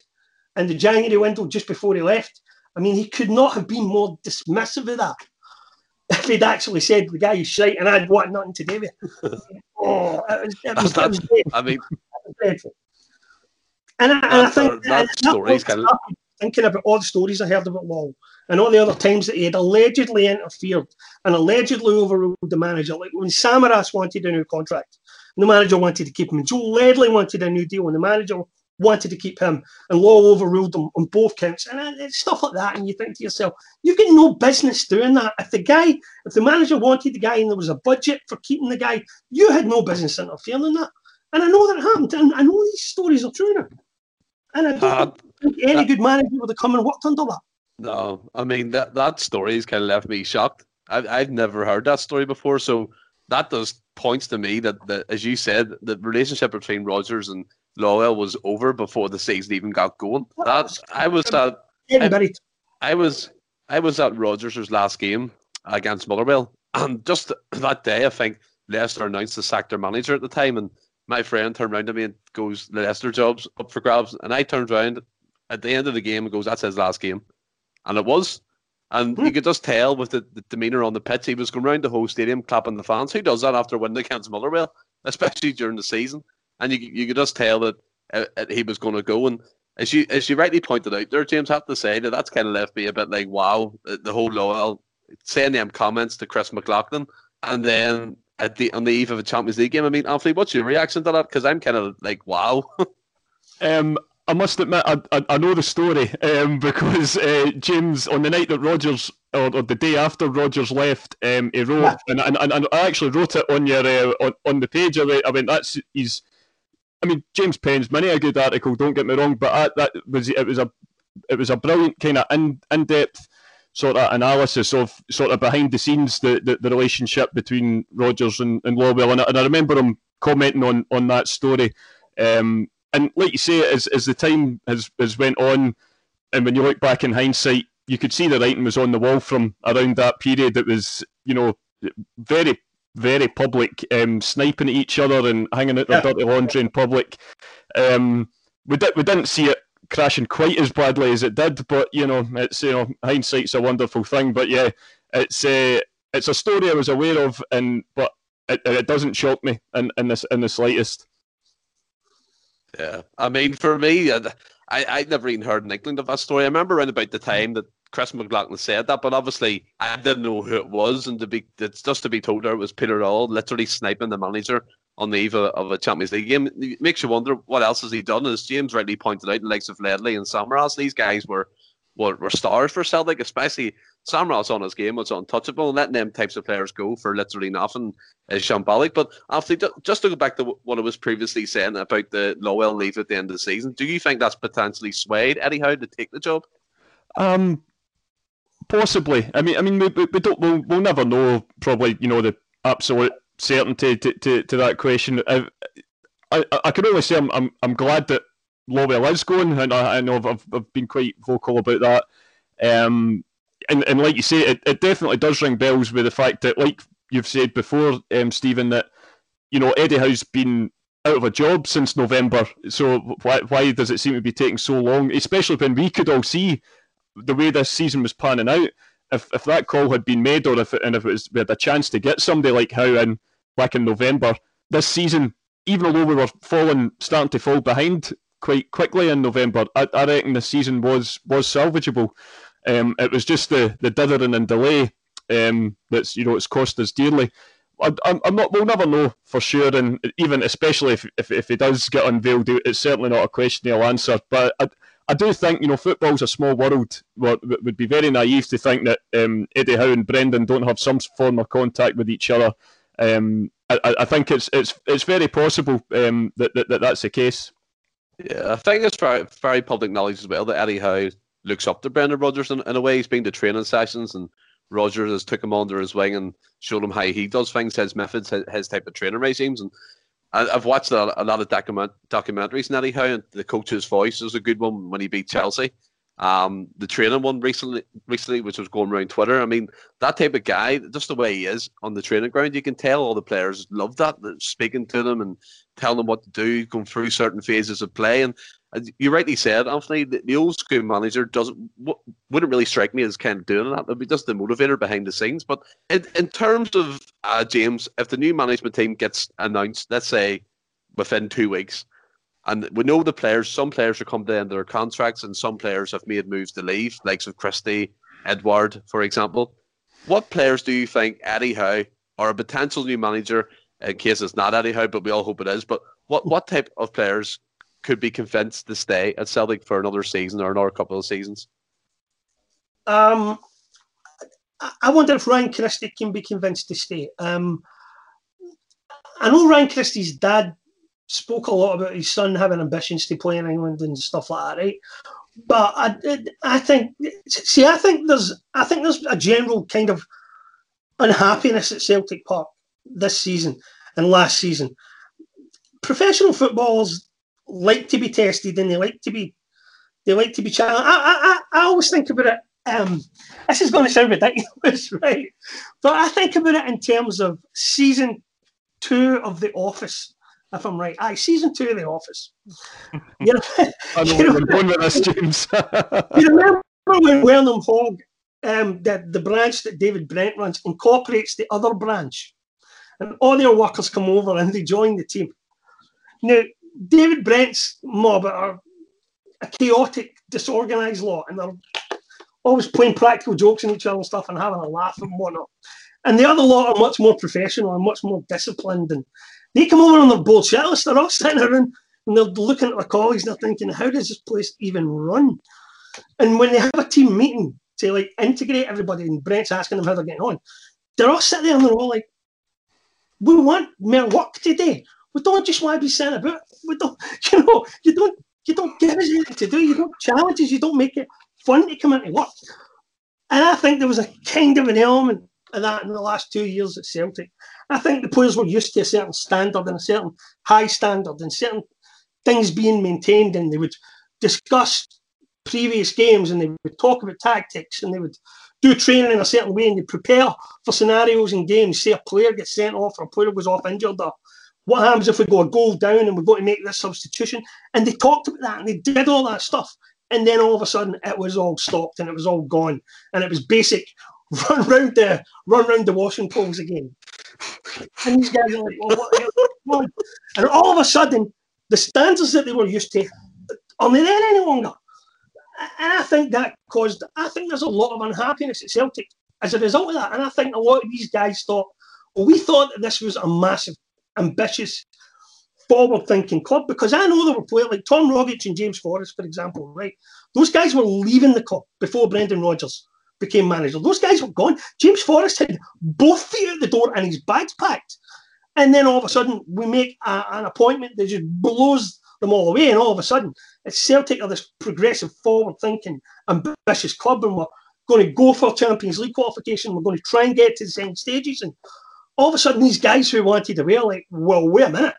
in the January window just before he left, I mean, he could not have been more dismissive of that. If he'd actually said the guy is shite and I'd want nothing to do with it. oh, it was, it was, it was I mean, dreadful. And I, and I think that, story's kind of... thinking about all the stories I heard about Law and all the other times that he had allegedly interfered and allegedly overruled the manager. Like when Samaras wanted a new contract, the manager wanted to keep him. and Joe Ledley wanted a new deal, and the manager wanted to keep him, and Law overruled them on both counts, and it's stuff like that. And you think to yourself, you've got no business doing that. If the guy, if the manager wanted the guy, and there was a budget for keeping the guy, you had no business interfering in that. And I know that happened, and I know these stories are true now. And I don't uh, think any good manager would have come and worked under that. No, I mean that that story has kind of left me shocked. I've I've never heard that story before, so that does points to me that, that as you said, the relationship between Rodgers and Lawwell was over before the season even got going. That I was at I, I was I was at Rodgers' last game against Motherwell, and just that day, I think Leicester announced the sacked their manager at the time, and my friend turned around to me and goes, "The Leicester job's up for grabs," and I turned around at the end of the game and goes, "That's his last game." and it was. And mm. you could just tell with the, the, demeanour on the pitch, he was going around the whole stadium clapping the fans. Who does that after winning against Motherwell, especially during the season? And you you could just tell that uh, uh he was going to go. And as you as you rightly pointed out there, James, I have to say that that's kind of left me a bit like, wow, the whole Lawwell saying them comments to Chris McLaughlin, and then at the on the eve of a Champions League game. I mean, Anthony, what's your reaction to that? Because I'm kind of like, wow. um, I must admit, I, I, I know the story um, because uh, James, on the night that Rodgers, or, or the day after Rodgers left, um, he wrote, and, and, and I actually wrote it on your uh, on, on the page. I mean, I mean, that's he's. I mean, James pens many a good article. Don't get me wrong, but I, that was it was a it was a brilliant kind of in in depth sort of analysis of sort of behind the scenes the, the, the relationship between Rodgers and, and Lawwell, and I, and I remember him commenting on on that story. Um, and like you say, as as the time has has went on, and when you look back in hindsight, you could see the writing was on the wall from around that period. It was you know very very public, um, sniping at each other and hanging out their yeah. dirty laundry in public. Um, we did we didn't see it crashing quite as badly as it did, but you know it's you know hindsight's a wonderful thing. But yeah, it's a uh, it's a story I was aware of, and but it, it doesn't shock me in, in this in the slightest. Yeah, I mean, for me, I I'd never even heard in England of that story. I remember around about the time that Chris McLaughlin said that, but obviously I didn't know who it was, and to be it's just to be told her it was Peter Lawwell literally sniping the manager on the eve of, of, a Champions League game. It makes you wonder what else has he done. As James rightly pointed out, the likes of Ledley and Samaras, these guys were were, were stars for Celtic, especially Samaras on his game was untouchable. and Letting them types of players go for literally nothing is shambolic. But after just to go back to what I was previously saying about the Lawwell leave at the end of the season, do you think that's potentially swayed Eddie Howe to take the job? Um, possibly. I mean, I mean, we, we don't. We'll, we'll never know. Probably, you know, the absolute certainty to, to, to that question. I, I, I can only say I'm, I'm, I'm glad that Lawwell is going, and I, I know I've, I've been quite vocal about that. Um, and, and like you say, it, it definitely does ring bells with the fact that, like you've said before, um, Stephen, that you know Eddie Howe's been out of a job since November. So why why does it seem to be taking so long? Especially when we could all see the way this season was panning out. If if that call had been made, or if it, and if it was we had a chance to get somebody like Howe in back in November, this season, even although we were falling, starting to fall behind quite quickly in November, I, I reckon the season was was salvageable. Um, it was just the the dithering and delay um, that's you know it's cost us dearly. I, am not. We'll never know for sure, and even especially if if, if he does get unveiled, it's certainly not a question he'll answer. But I, I do think you know football's a small world. It would be very naive to think that um, Eddie Howe and Brendan don't have some form of contact with each other. Um, I, I, think it's it's it's very possible um, that, that, that that's the case. Yeah, I think it's very very public knowledge as well that Eddie Howe looks up to Brendan Rodgers in, in a way. He's been to training sessions and Rodgers has took him under his wing and showed him how he does things, his methods, his, his type of training regimes. And I've watched a, a lot of document, documentaries. Eddie Howe and the coach's voice is a good one when he beat Chelsea. um, the training one recently, recently, which was going around Twitter. I mean, that type of guy, just the way he is on the training ground, you can tell all the players love that, speaking to them and telling them what to do, going through certain phases of play. And as you rightly said, Anthony, the, the old school manager doesn't wouldn't really strike me as kind of doing that. It'd be just the motivator behind the scenes. But in, in terms of uh, James, if the new management team gets announced, let's say within two weeks, and we know the players, some players are come to the end of their contracts and some players have made moves to leave, likes of Christie, Edouard, for example. What players do you think Eddie Howe or a potential new manager, in case it's not Eddie Howe, but we all hope it is, but what, what type of players could be convinced to stay at Celtic for another season or another couple of seasons? Um, I wonder if Ryan Christie can be convinced to stay. Um, I know Ryan Christie's dad spoke a lot about his son having ambitions to play in England and stuff like that, right? But I, I think, see, I think there's, I think there's a general kind of unhappiness at Celtic Park this season and last season. Professional footballers like to be tested and they like to be, they like to be challenged. I, I, I always think about it. Um, this is going to sound ridiculous, right? But I think about it in terms of season two of The Office if I'm right. Aye, season two of The Office. you know, I know you know, with this, James. you remember when Wernham Hogg, um, the, the branch that David Brent runs, incorporates the other branch, and all their workers come over and they join the team. Now, David Brent's mob are a chaotic, disorganised lot, and they're always playing practical jokes on each other and stuff and having a laugh and whatnot. And the other lot are much more professional and much more disciplined and they come over on their board shitless. They're all sitting around and they're looking at their colleagues and they're thinking, how does this place even run? And when they have a team meeting to like integrate everybody, and Brent's asking them how they're getting on, they're all sitting there and they're all like, we want more work today. We don't just want to be sent about. We don't, you know, you don't, you don't give us anything to do. You don't challenge us. You don't make it fun to come into work. And I think there was a kind of an element of that in the last two years at Celtic. I think the players were used to a certain standard and a certain high standard and certain things being maintained, and they would discuss previous games and they would talk about tactics and they would do training in a certain way and they prepare for scenarios in games. Say a player gets sent off or a player goes off injured or what happens if we go a goal down and we've got to make this substitution? And they talked about that and they did all that stuff. And then all of a sudden it was all stopped and it was all gone. And it was basic run round the run round the washing poles again. And these guys are like, well, what, and all of a sudden, the standards that they were used to aren't there any longer. And I think that caused, I think there's a lot of unhappiness at Celtic as a result of that. And I think a lot of these guys thought, well, we thought that this was a massive, ambitious, forward thinking club because I know there were players like Tom Rogic and James Forrest, for example, right? Those guys were leaving the club before Brendan Rodgers became manager. Those guys were gone. James Forrest had both feet out the door and his bags packed. And then all of a sudden, we make a, an appointment that just blows them all away. And all of a sudden, it's Celtic are this progressive, forward thinking, ambitious club. And we're going to go for Champions League qualification. We're going to try and get to the same stages. And all of a sudden, these guys who wanted away are like, well, wait a minute.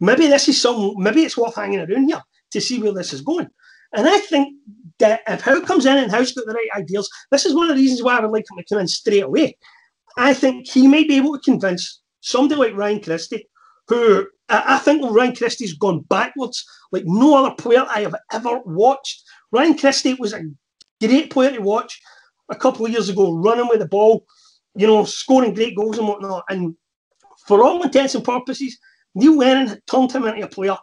Maybe this is some, maybe it's worth hanging around here to see where this is going. And I think that if Howe comes in and Howe's got the right ideas, this is one of the reasons why I would like him to come in straight away. I think he may be able to convince somebody like Ryan Christie, who I think Ryan Christie's gone backwards like no other player I have ever watched. Ryan Christie was a great player to watch a couple of years ago, running with the ball, you know, scoring great goals and whatnot. And for all intents and purposes, Neil Lennon turned him into a player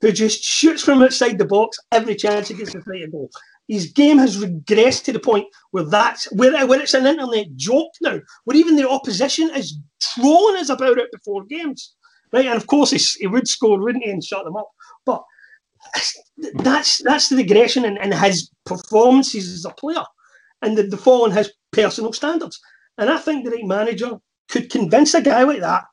who just shoots from outside the box every chance he gets to play a goal. His game has regressed to the point where that's where, where it's an internet joke now, where even the opposition is trolling us about it before games, right? And of course, he, he would score, wouldn't he, and shut them up. But that's that's the regression in, in his performances as a player, and the, the fall in his personal standards. And I think the right manager could convince a guy like that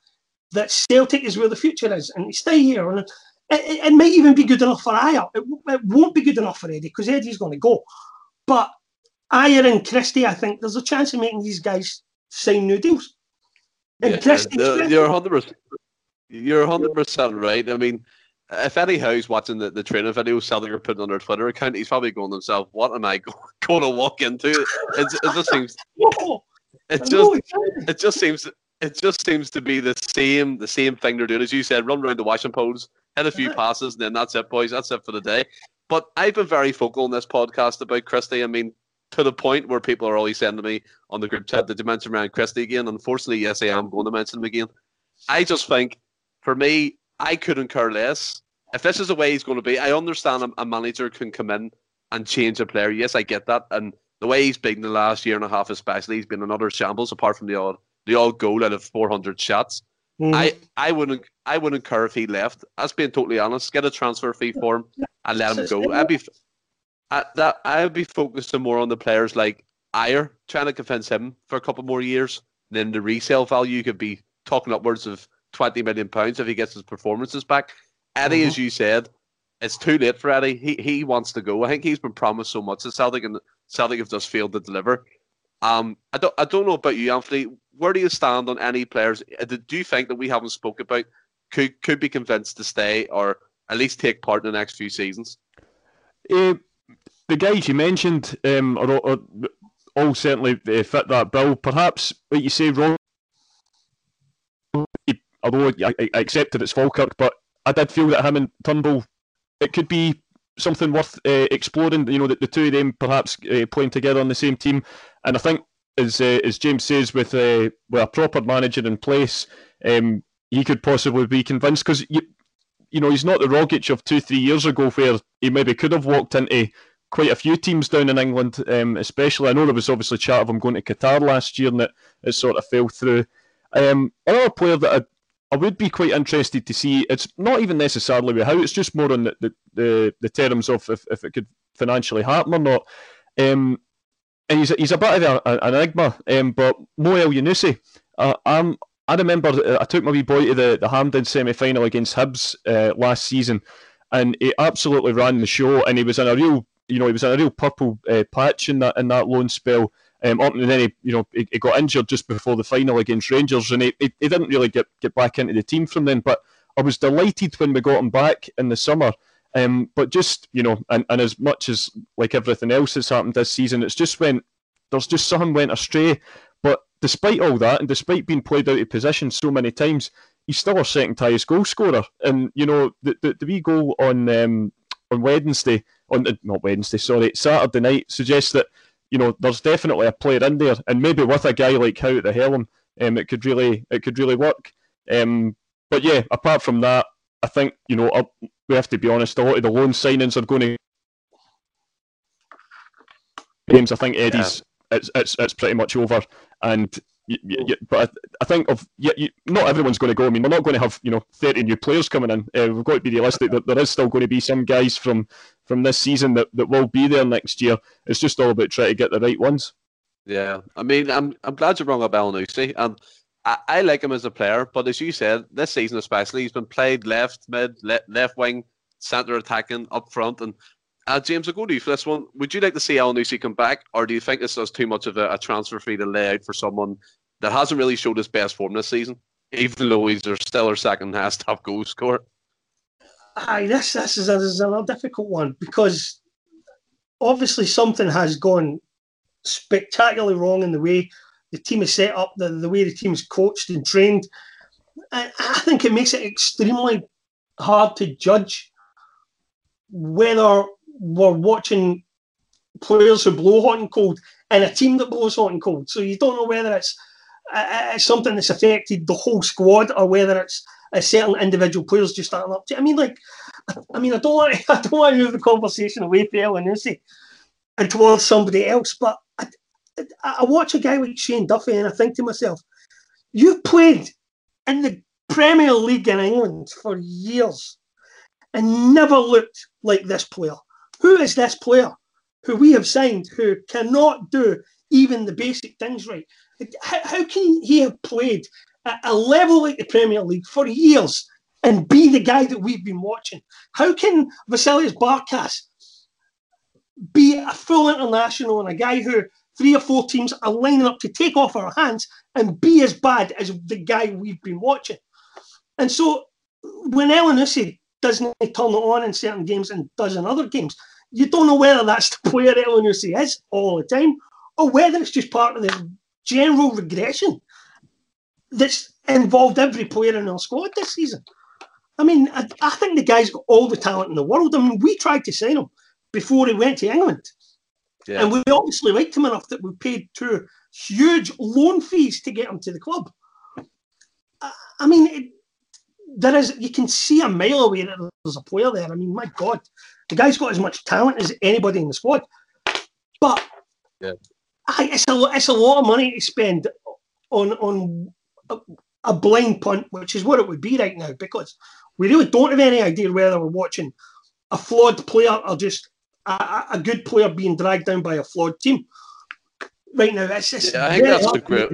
that Celtic is where the future is, and he stay here. And it, it, might even be good enough for Ajer. It, it won't be good enough for Eddie because Eddie's going to go. But Ajer and Christie, I think there's a chance of making these guys sign new deals. And yeah, Christie, you're hundred percent. You're hundred percent right. I mean, if Eddie Howe's watching the, the training videos Celtic are putting on their Twitter account, he's probably going to himself, "What am I going to walk into?" It, it just seems. It just it just seems it just seems to be the same the same thing they're doing as you said. Run around the washing poles, hit a few passes, and then that's it, boys. That's it for the day. But I've been very vocal in this podcast about Christie. I mean, to the point where people are always saying to me on the group chat, "Did you mention Ryan Christie again?" Unfortunately, yes, I am going to mention him again. I just think, for me, I couldn't care less. If this is the way he's going to be, I understand a manager can come in and change a player. Yes, I get that. And the way he's been the last year and a half, especially, he's been another shambles apart from the odd the odd goal out of 400 shots. Mm. I, I wouldn't I wouldn't care if he left. As being totally honest, get a transfer fee for him and let him go. I'd be I, that I'd be focusing more on the players like Ajer, trying to convince him for a couple more years. Then the resale value could be talking upwards of 20 million pounds if he gets his performances back. Eddie, mm-hmm. as you said, it's too late for Eddie. He he wants to go. I think he's been promised so much at Celtic, and Celtic have just failed to deliver. Um, I don't I don't know about you, Anthony. Where do you stand on any players? Uh, do you think that we haven't spoke about could could be convinced to stay or at least take part in the next few seasons? Uh, the guys you mentioned um, are, are all certainly uh, fit that bill. Perhaps, what you say, Ron, although I, I accepted it's Falkirk, but I did feel that him and Turnbull, it could be something worth uh, exploring. You know, that the two of them perhaps uh, playing together on the same team, and I think as uh, as James says, with uh, with a proper manager in place, um, he could possibly be convinced because you you know he's not the Rogic of two three years ago where he maybe could have walked into quite a few teams down in England, um, especially. I know there was obviously chat of him going to Qatar last year, and it, it sort of fell through. Um, another player that I would be quite interested to see. It's not even necessarily with Howe. It's just more on the the, the, the terms of if, if it could financially happen or not. Um, and he's he's a bit of a, an enigma. Um, but Moi Elyounoussi, uh, I'm I remember uh, I took my wee boy to the the Hampden semi final against Hibs uh, last season, and he absolutely ran the show. And he was in a real you know he was in a real purple uh, patch in that in that loan spell. Um, and then he, you know, he, he, got injured just before the final against Rangers, and he, he, he, didn't really get, get back into the team from then. But I was delighted when we got him back in the summer. Um, but just you know, and, and as much as like everything else that's happened this season, it's just went there's just something went astray. But despite all that, and despite being played out of position so many times, he's still our second highest goal scorer. And you know, the the, the wee goal on um, on Wednesday, on not Wednesday, sorry, Saturday night suggests that you know, there's definitely a player in there, and maybe with a guy like Howe at the helm, um, it could really it could really work. Um, but yeah, apart from that, I think you know uh, we have to be honest. A lot of the loan signings are going to games. I think Eddie's yeah. it's it's it's pretty much over, and but I, I, think of yeah, you, not everyone's going to go. I mean, we're not going to have you know thirty new players coming in. Uh, we've got to be realistic that there is still going to be some guys from from this season that, that will be there next year. It's just all about trying to get the right ones. Yeah, I mean, I'm I'm glad you brought up Elyounoussi, and I, I, like him as a player. But as you said, this season especially, he's been played left mid, le- left wing, centre attacking, up front, and uh, James, I'll go to you for this one. Would you like to see Elyounoussi come back, or do you think this is too much of a, a, transfer fee to lay out for someone that hasn't really showed his best form this season, even though he's still our second highest top goal scorer? Aye, this this is a, this is difficult one because obviously something has gone spectacularly wrong in the way the team is set up, the, the way the team is coached and trained. I, I think it makes it extremely hard to judge whether we're watching players who blow hot and cold and a team that blows hot and cold. So you don't know whether it's, uh, it's something that's affected the whole squad or whether it's certain individual players just starting up to. I mean, like, I mean, I don't want to, I don't want to move the conversation away from Elyounoussi and towards somebody else, but I, I watch a guy like Shane Duffy and I think to myself, you've played in the Premier League in England for years and never looked like this player. Who is this player who we have signed who cannot do even the basic things right? How, can he have played a level like the Premier League for years and be the guy that we've been watching? How can Vasilis Barkas be a full international and a guy who three or four teams are lining up to take off our hands and be as bad as the guy we've been watching? And so when Elyounoussi doesn't turn it on in certain games and does in other games. You don't know whether that's the player Elyounoussi is all the time or whether it's just part of the general regression that's involved every player in our squad this season. I mean, I, I, think the guy's got all the talent in the world. I mean, we tried to sign him before he went to England. Yeah. And we obviously liked him enough that we paid two huge loan fees to get him to the club. I, I mean, it, there is you can see a mile away that there's a player there. I mean, my God, the guy's got as much talent as anybody in the squad. But yeah. I, it's a it's a lot of money to spend on on a, a blind punt, which is what it would be right now, because we really don't have any idea whether we're watching a flawed player or just a, a good player being dragged down by a flawed team. Right now, just yeah, I think that's a great.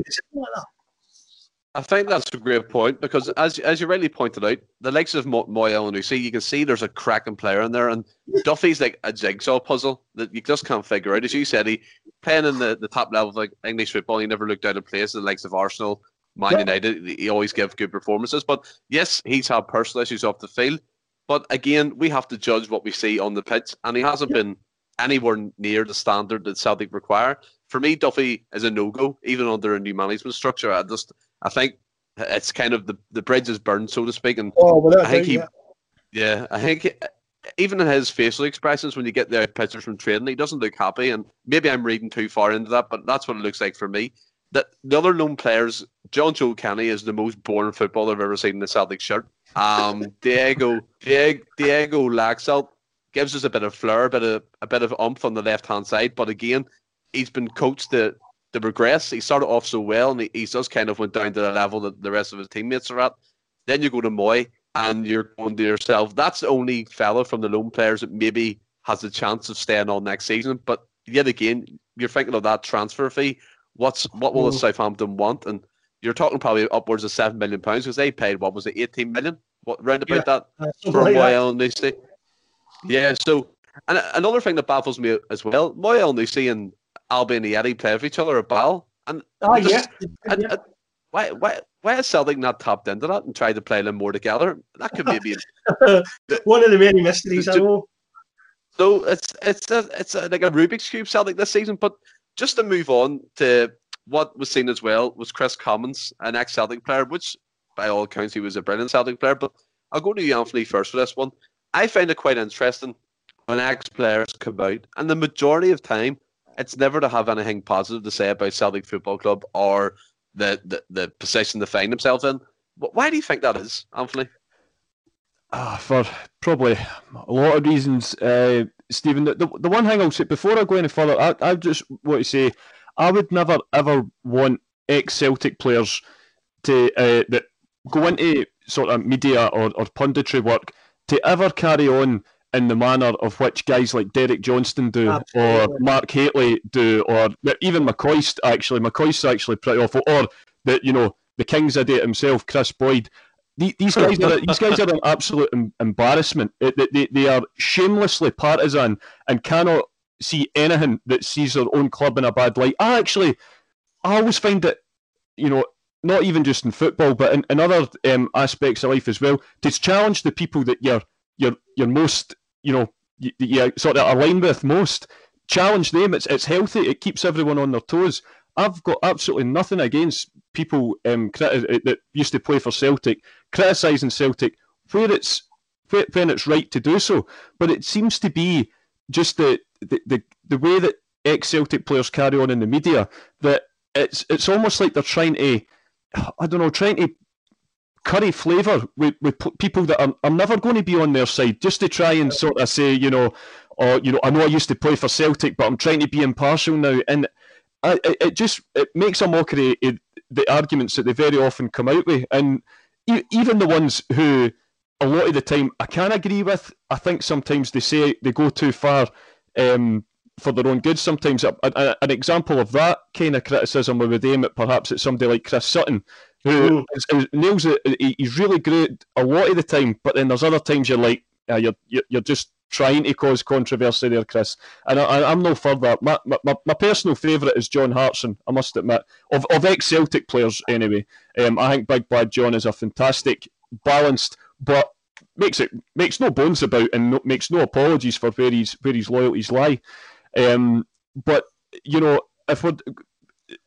I think that's a great point because, as as you rightly pointed out, the likes of Mo- Moya and see, you can see there's a cracking player in there, and Duffy's like a jigsaw puzzle that you just can't figure out. As you said, he playing in the, the top level of like English football, he never looked out of place. In the likes of Arsenal, Man yeah. United, he always gave good performances. But yes, he's had personal issues off the field. But again, we have to judge what we see on the pitch, and he hasn't yeah. been anywhere near the standard that Celtic require. For me, Duffy is a no go, even under a new management structure. I just I think it's kind of the the bridge is burned, so to speak. And oh, well, I think he, yeah. yeah, I think even in his facial expressions when you get the pictures from training, he doesn't look happy. And maybe I'm reading too far into that, but that's what it looks like for me. That the other known players, Jonjoe Kenny is the most boring footballer I've ever seen in the Celtic shirt. Um, Diego, Diego, Diego Laxalt gives us a bit of flair, a bit of a bit of umph on the left hand side, but again, he's been coached to to progress. He started off so well, and he, he just kind of went down to the level that the rest of his teammates are at. Then you go to Moi, and you're going to yourself, that's the only fella from the lone players that maybe has a chance of staying on next season. But yet again, you're thinking of that transfer fee. What's what will mm. Southampton want? And you're talking probably upwards of seven million pounds because they paid what was it, eighteen million? What round about yeah, that uh, for Moi Elyounoussi? Mm. Yeah. So and another thing that baffles me as well, Moi Elyounoussi and Albian Ajeti play with each other at Basel. And oh, just, yeah. And, and why, why, why has Celtic not tapped into that and tried to play them more together? That could maybe one of the many mysteries. I know. So it's it's a, it's a, like a Rubik's cube Celtic this season. But just to move on to what was seen as well was Kris Commons, an ex-Celtic player, which by all accounts he was a brilliant Celtic player. But I'll go to you, Anthony, first for this one. I find it quite interesting when ex-players come out, and the majority of time it's never to have anything positive to say about Celtic Football Club or the, the, the position they find themselves in. Why do you think that is, Anthony? Uh, for probably a lot of reasons, uh, Stephen. The, the, the, one thing I'll say before I go any further, I, I just want to say I would never ever want ex Celtic players to uh, that go into sort of media or, or punditry work to ever carry on in the manner of which guys like Derek Johnston do, Absolutely. or Mark Hateley do, or even McCoist actually. McCoist's actually pretty awful, or the you know the King's idiot himself, Kris Boyd. These guys are these guys are an absolute embarrassment. They, they, they are shamelessly partisan and cannot see anything that sees their own club in a bad light. I actually, I always find that, you know, not even just in football, but in, in other um, aspects of life as well, to challenge the people that you're you're you're most you know you, you sort of align with most. Challenge them. It's it's healthy. It keeps everyone on their toes. I've got absolutely nothing against people um, criti- that used to play for Celtic criticising Celtic where it's when it's right to do so. But it seems to be just the the, the, the way that ex Celtic players carry on in the media that it's it's almost like they're trying to I don't know trying to curry flavour with, with people that are, are never going to be on their side, just to try and sort of say, you know, or oh, you know, I know I used to play for Celtic, but I'm trying to be impartial now, and I, it just it makes a mockery of the arguments that they very often come out with, and even the ones who a lot of the time I can agree with. I think sometimes they say they go too far um, for their own good. Sometimes a, a, an example of that kind of criticism would aim at perhaps at somebody like Chris Sutton, who mm. nails it. He's really great a lot of the time, but then there's other times you're like, uh, you're, you're just trying to cause controversy there, Chris. And I, am no further. My, my, my personal favourite is John Hartson, I must admit. Of, of ex Celtic players, anyway. Um, I think Big Bad John is a fantastic, balanced, but makes it makes no bones about and no, makes no apologies for where his where his loyalties lie. Um, but you know, if we're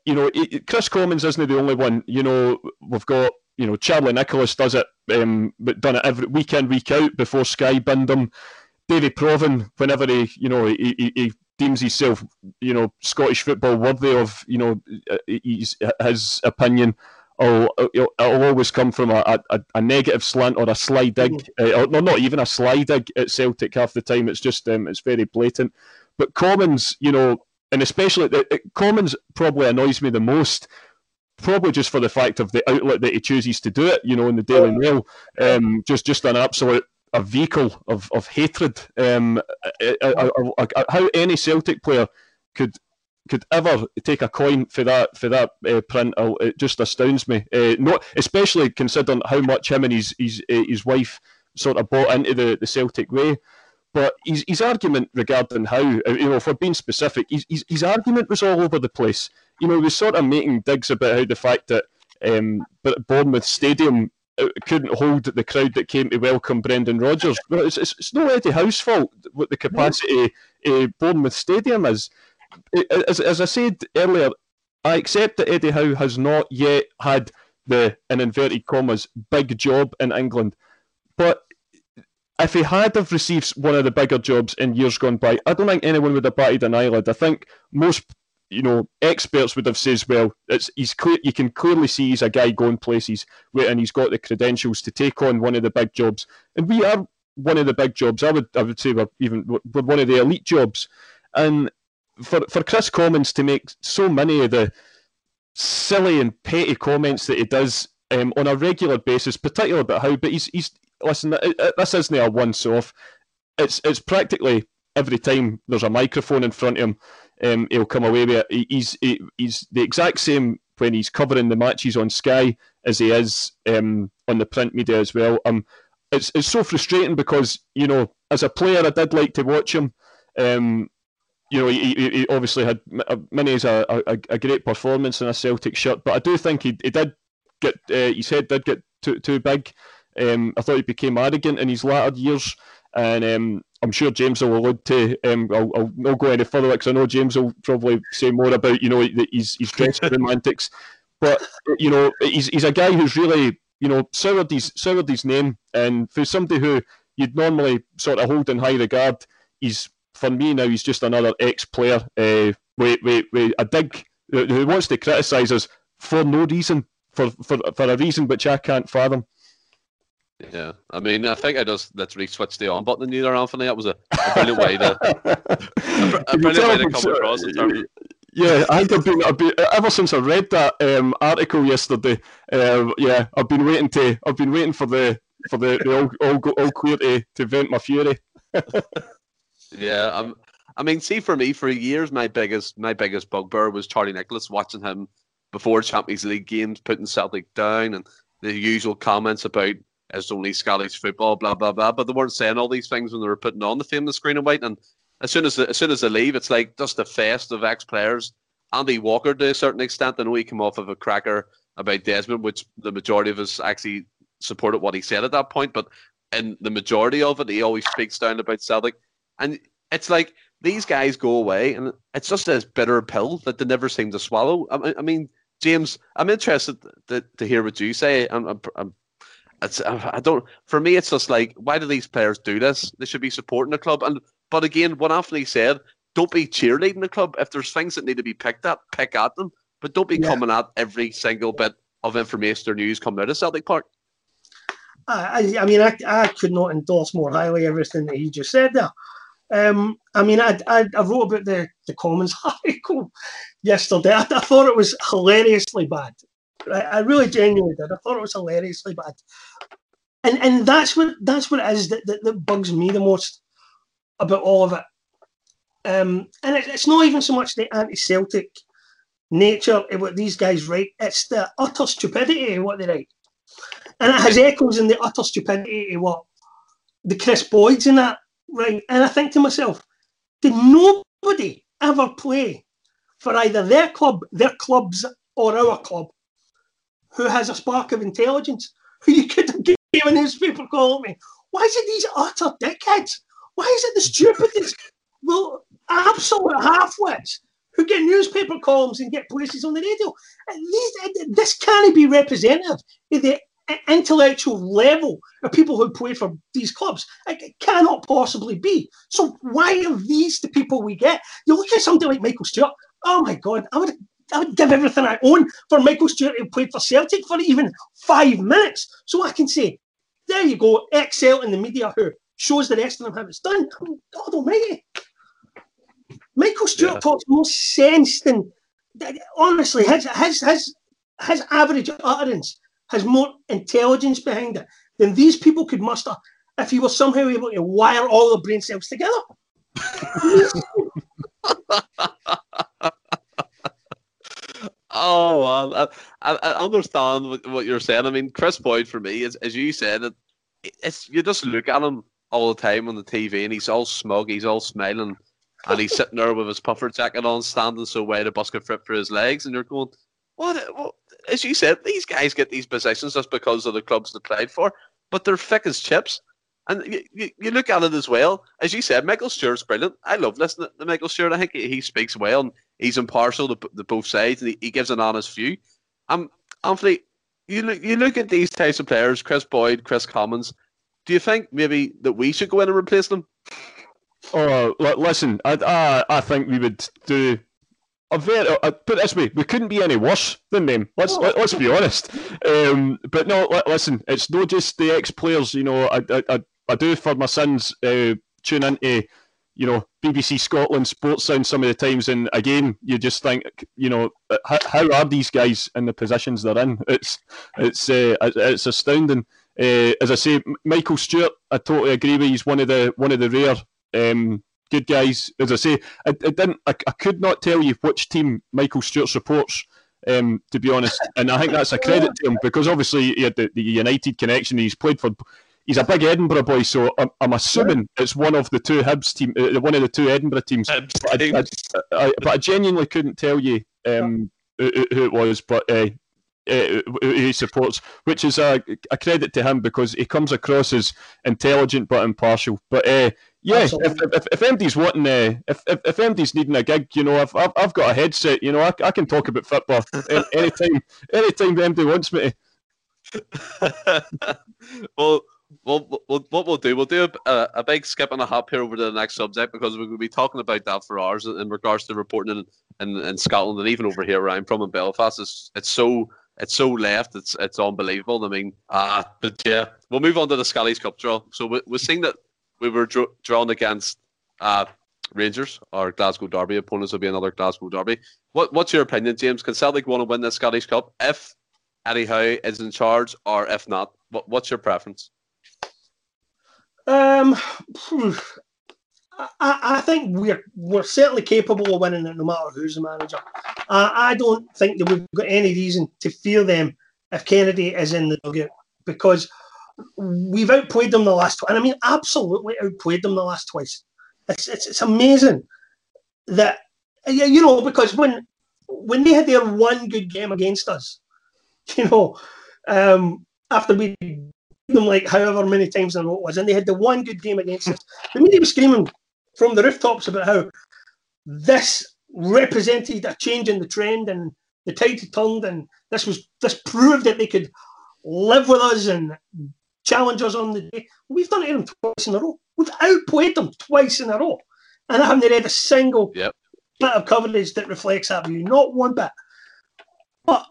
you know, Kris Commons isn't the only one. You know, we've got you know Charlie Nicholas does it, um, but done it every week in week out before Sky binned him. Davie Provan, whenever he you know he, he, he deems himself you know Scottish football worthy of you know his, his opinion. I'll, it'll, always come from a, a, a, negative slant or a sly dig, mm. uh, or not even a sly dig at Celtic half the time. It's just um, it's very blatant. But Commons, you know, and especially the, Commons probably annoys me the most. Probably just for the fact of the outlet that he chooses to do it, you know, in the Daily Mail, um, just just an absolute a vehicle of, of hatred. Um, how any Celtic player could could ever take a coin for that for that uh, print, oh, it just astounds me. Uh, not especially considering how much him and his his uh, his wife sort of bought into the, the Celtic way. But his, his argument regarding how, uh, you know, for being specific, his, his, his argument was all over the place. You know, he was sort of making digs about how the fact that um, Bournemouth Stadium couldn't hold the crowd that came to welcome Brendan Rodgers. Well, it's, it's, it's no Eddie Howe's fault what the capacity uh, Bournemouth Stadium is. As, as I said earlier, I accept that Eddie Howe has not yet had the, in inverted commas, big job in England. But if he had have received one of the bigger jobs in years gone by, I don't think anyone would have batted an eyelid. I think most you know experts would have said, well, it's he's clear, you can clearly see he's a guy going places, and he's got the credentials to take on one of the big jobs. And we are one of the big jobs. I would I would say we're even we're one of the elite jobs. And for for Kris Commons to make so many of the silly and petty comments that he does um, on a regular basis, particularly about Howe, but he's he's listen, this isn't a once off. It's it's practically every time there's a microphone in front of him, um, he'll come away with it. He's he, he's the exact same when he's covering the matches on Sky as he is um, on the print media as well. Um, it's it's so frustrating because you know as a player I did like to watch him. Um, you know, he, he obviously had many as a, a, a, great performance in a Celtic shirt, but I do think he, he did get uh, his head did get too too big. Um, I thought he became arrogant in his latter years, and um, I'm sure James will allude to. Um, I'll, I'll not go any further because I know James will probably say more about you know his his dressing room antics. But you know, he's he's a guy who's really you know soured his soured his name, and for somebody who you'd normally sort of hold in high regard, he's for me now he's just another ex-player uh, with, with, with a dig who wants to criticise us for no reason, for, for for a reason which I can't fathom. Yeah, I mean, I think I just literally switched the on button either, Anthony. That was a, a brilliant way to a, a brilliant way to come across. Yeah, I think I've been, I've been ever since I read that um, article yesterday. Uh, yeah, I've been waiting to, I've been waiting for the for the, the all, all, all clear to, to vent my fury. yeah, um, I mean, see, for me, for years, my biggest my biggest bugbear was Charlie Nicholas. Watching him before Champions League games, putting Celtic down, and the usual comments about it's only Scottish football, blah blah blah. But they weren't saying all these things when they were putting on the famous green and white. And as soon as as soon as they leave, it's like just a fest of ex players. Andy Walker, to a certain extent, I know he came off of a cracker about Desmond, which the majority of us actually supported what he said at that point. But in the majority of it, he always speaks down about Celtic, and it's like these guys go away, and it's just this bitter pill that they never seem to swallow. I, I mean, James, I'm interested to, to hear what you say. I'm, I'm, I'm it's I don't. For me, it's just like, why do these players do this? They should be supporting the club. And but again, what Anthony said, don't be cheerleading the club. If there's things that need to be picked at, pick at them. But don't be yeah. coming at every single bit of information or news coming out of Celtic Park. I, I mean, I, I could not endorse more highly everything that he just said there. Um, I mean, I, I, I, wrote about the, the Commons article yesterday. I, I, thought it was hilariously bad. I, I really genuinely did. I thought it was hilariously bad, and and that's what that's what it is that, that, that bugs me the most about all of it. Um, and it, it's not even so much the anti-Celtic nature of what these guys write; it's the utter stupidity of what they write, and it has echoes in the utter stupidity of what the Kris Boyds and that right. And I think to myself, did nobody ever play for either their club, their clubs, or our club? Who has a spark of intelligence, who you could have given a newspaper call me, Why is it these utter dickheads? Why is it the stupidest, well, absolute halfwits who get newspaper columns and get places on the radio? Uh, these, this can't be representative of the uh, intellectual level of people who play for these clubs. It cannot possibly be. So why are these the people we get? You look at somebody like Michael Stewart. Oh my God, I would I would give everything I own for Michael Stewart who played for Celtic for even five minutes. So I can say, there you go, Excel in the media who shows the rest of them how it's done. Oh, God almighty. Michael Stewart yeah. talks more sense than honestly, his his his his average utterance has more intelligence behind it than these people could muster if he was somehow able to wire all the brain cells together. oh man, I, I understand what, you're saying. I mean, Kris Boyd for me, is, as you said, it, it's you just look at him all the time on the TV, and he's all smug, he's all smiling, and he's sitting there with his puffer jacket on, standing so wide a bus could fit for his legs, and you're going, what, what? As you said, these guys get these positions just because of the clubs they played for, but they're thick as chips. And you, you, you, look at it as well, as you said, Michael Stewart's brilliant. I love listening to Michael Stewart. I think he, he speaks well and he's impartial to, to both sides and he, he, gives an honest view. Um, Anthony, you look, you look at these types of players, Kris Boyd, Kris Commons. Do you think maybe that we should go in and replace them? Oh, listen, I, I, I think we would do a very uh, put it this way, we couldn't be any worse than them. Let's let, us let us be honest. Um, but no, listen, it's not just the ex players. You know, I, I I do for my sons uh, tune into you know BBC Scotland Sports Sound some of the times, and again you just think you know how, how are these guys in the positions they're in? It's it's uh, it's astounding. Uh, as I say, Michael Stewart, I totally agree with. He's one of the one of the rare um, good guys. As I say, I, I didn't, I, I, could not tell you which team Michael Stewart supports. Um, to be honest, and I think that's a credit to him because obviously he had the, the United connection. He's played for, he's a big Edinburgh boy, so I'm, I'm assuming yeah. it's one of the two Hibs team, uh, one of the two Edinburgh teams. But I, I, but I, genuinely couldn't tell you um, who, who, it was, but uh, uh, he supports, which is a, a, credit to him because he comes across as intelligent but impartial. But uh, yeah, if, if, if MD's wanting, uh, if, if, if MD's needing a gig, you know, I've, I've, I've got a headset, you know, I, I can talk about football anytime, anytime MD wants me well, well, what we'll do, we'll do a, a, big skip and a hop here over to the next subject because we're going to be talking about that for hours in regards to reporting in, in, in Scotland and even over here where I'm from in Belfast. It's, it's so it's so left. It's it's unbelievable. I mean, uh, but yeah, we'll move on to the Scottish Cup draw. So we, we're seeing that we were draw, drawn against uh, Rangers. Our Glasgow Derby opponents will be another Glasgow Derby. What what's your opinion, James? Can Celtic want to win the Scottish Cup if Eddie Howe is in charge, or if not? What what's your preference? Um, I, I think we're we're certainly capable of winning it, no matter who's the manager. Uh, I don't think that we've got any reason to fear them if Kennedy is in the dugout because we've outplayed them the last. And I mean, absolutely outplayed them the last twice. It's it's, it's amazing that you know because when when they had their one good game against us, you know, um, after we them like however many times in a row it was, and they had the one good game against us. The media was screaming from the rooftops about how this represented a change in the trend and the tide had turned, and this was this proved that they could live with us and challenge us on the day. We've done it to them twice in a row. We've outplayed them twice in a row, and I haven't read a single yep. bit of coverage that reflects that view. Not one bit. But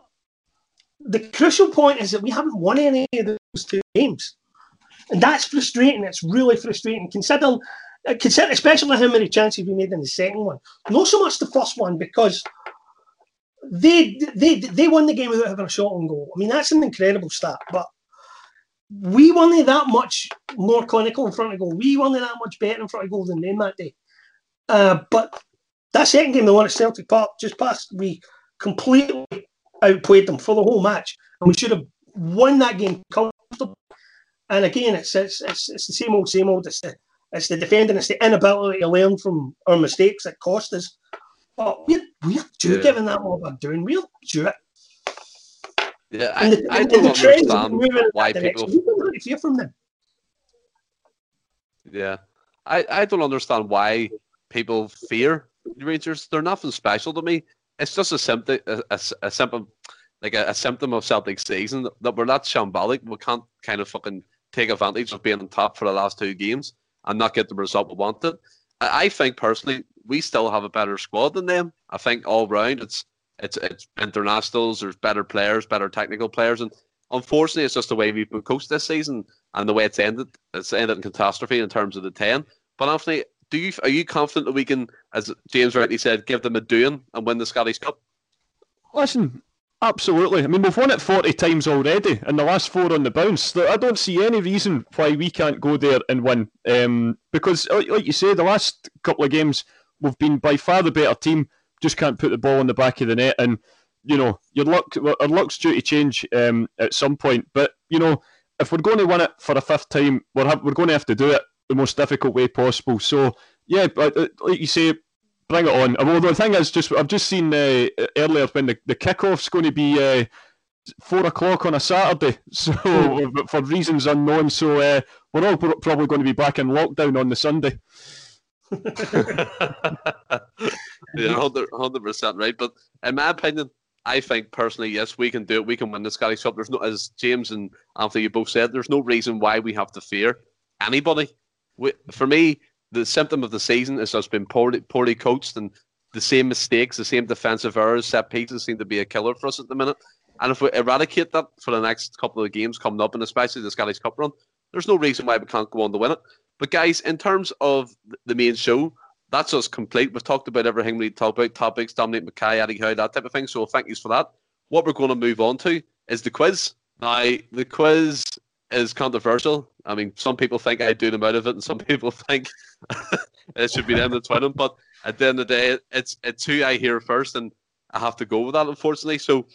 the crucial point is that we haven't won any of those two games. And that's frustrating. It's really frustrating. Considering, uh, consider, especially how many chances we made in the second one. Not so much the first one because they they they won the game without having a shot on goal. I mean, that's an incredible stat. But we weren't that much more clinical in front of goal. We weren't that much better in front of goal than them that day. Uh, but that second game, the one at Celtic Park, just past, we completely outplayed them for the whole match, and we should have won that game comfortably. And again, it's it's it's, it's the same old, same old. It's the it's the defending, it's the inability to learn from our mistakes that cost us. But we're we're due yeah. given that what we're doing. We're due Yeah, I, the, I don't understand why people. fear from them. Yeah, I, I don't understand why people fear Rangers. They're nothing special to me. It's just a symptom, a, a, a symptom, like a, a, symptom of Celtic season that we're not shambolic. We can't kind of fucking take advantage of being on top for the last two games and not get the result we wanted. I, think personally, we still have a better squad than them. I think all round it's it's it's internationals. There's better players, better technical players, and unfortunately, it's just the way we've been coached this season and the way it's ended. It's ended in catastrophe in terms of the ten. But Anthony, do you are you confident that we can, as James rightly said, give them a doing and win the Scottish Cup? Listen, absolutely. I mean, we've won it forty times already, and the last four on the bounce. I don't see any reason why we can't go there and win. Um, because, like you say, the last couple of games we've been by far the better team. Just can't put the ball in the back of the net, and you know your luck, our luck's due to change um, at some point. But you know, if we're going to win it for a fifth time, we're ha- we're going to have to do it the most difficult way possible. So yeah, uh, like you say, bring it on. Well, the thing is, just I've just seen uh, earlier when the the kickoff's going to be uh, four o'clock on a Saturday, so for reasons unknown. So uh, we're all probably going to be back in lockdown on the Sunday. yeah, hundred percent right. But in my opinion, I think personally, yes, we can do it. We can win the Scottish Cup. There's no, as James and Anthony you both said, there's no reason why we have to fear anybody. We, for me, the symptom of the season is just been poorly, poorly coached and the same mistakes, the same defensive errors, set pieces seem to be a killer for us at the minute. And if we eradicate that for the next couple of games coming up, and especially the Scottish Cup run, there's no reason why we can't go on to win it. But guys, in terms of the main show, that's us complete. We've talked about everything we talk about, topics, Dominic McKay, Eddie Howe, that type of thing. So thank yous for that. What we're going to move on to is the quiz. Now, the quiz is controversial. I mean, some people think I do them out of it, and some people think it should be them that's winning. But at the end of the day, it's it's who I hear first, and I have to go with that, unfortunately. So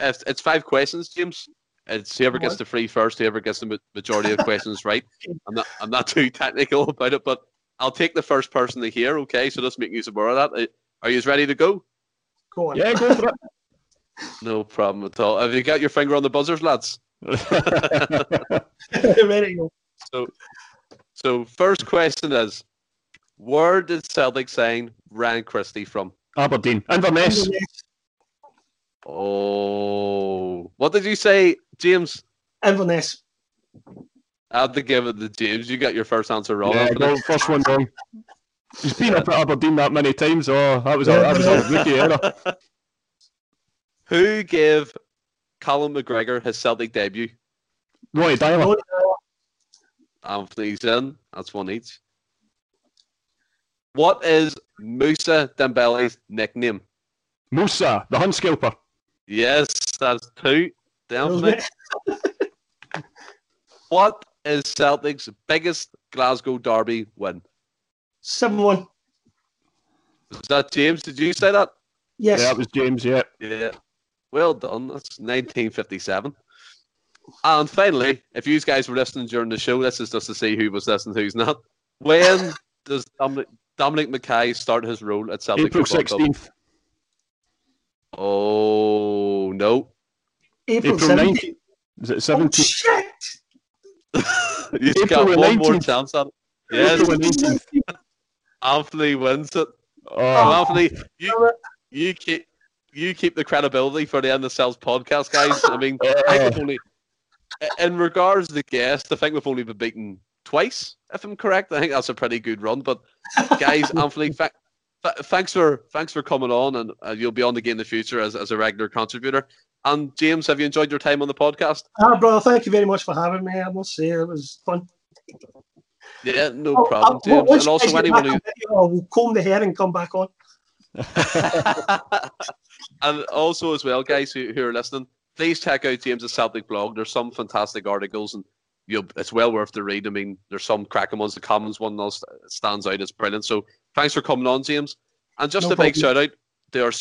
it's, it's five questions, James. It's whoever gets the free first, whoever gets the majority of questions right. I'm not I'm not too technical about it, but I'll take the first person to hear. Okay, so just make use of more of that. Uh, are you ready to go? Go on. Yeah, go for it. No problem at all. Have you got your finger on the buzzers, lads? Ready go. So, so first question is, where did Celtic sign Ryan Christie from? Aberdeen. Inverness. Inverness. Oh, what did you say, James? Inverness. I had to give it to James. You got your first answer wrong. Yeah, no, first one wrong. He's been up at Aberdeen that many times. Oh, that was a, that was a rookie error. Who gave Callum McGregor his Celtic debut? Ronny Deila. Anthony's in. That's one each. What is Moussa Dembele's nickname? Moussa, the Hunt Scalper. Yes, that's two. Definitely. What is Celtic's biggest Glasgow derby win? 7 1. Is that James? Did you say that? Yes. Yeah, that was James, yeah. Yeah. Well done. That's 1957. And finally, if you guys were listening during the show, this is just to see who was listening, who's not. When does Dominic, Dominic McKay start his role at Celtic April Football Club? 16th. Oh no! April, April 17th. 19th. Is it seventeenth? Oh, 17th? shit! You've April got one more 19th. chance at it. Yes, April 19th. Anthony wins it. So Oh, Anthony, you oh. you keep you keep the credibility for the Endless Celts podcast, guys. I mean, I think only in regards to the guest, I think we've only been beaten twice, if I'm correct. I think that's a pretty good run. But guys, Anthony, fa- fa- thanks for thanks for coming on, and uh, you'll be on again in the future as, as a regular contributor. And James, have you enjoyed your time on the podcast? Ah, brother, thank you very much for having me. I must say, it was fun. Yeah, no Oh, problem, uh, James. once And also anyone who on video, I'll comb the hair and come back on. and also as well, guys who, who are listening, please check out James's Celtic blog. There's some fantastic articles, and you it's well worth the read. I mean, there's some cracking ones. The Commons one stands out. It's brilliant. So thanks for coming on, James. And just No a big shout out to our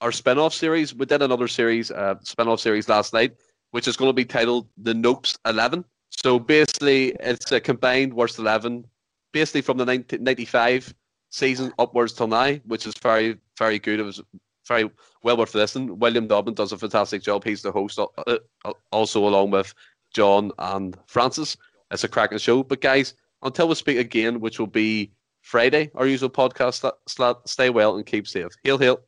our spin-off series. We did another series, uh, spin-off series last night, which is going to be titled The Nopes Eleven. So basically, it's a combined worst eleven, basically from the 1995 season upwards till now, which is very very good. It was very well worth listening. William Dobbin does a fantastic job. He's the host, uh, uh, also along with John and Francis. It's a cracking show. But guys, Until we speak again, which will be Friday, our usual podcast. Stay well and keep safe. Hail, hail.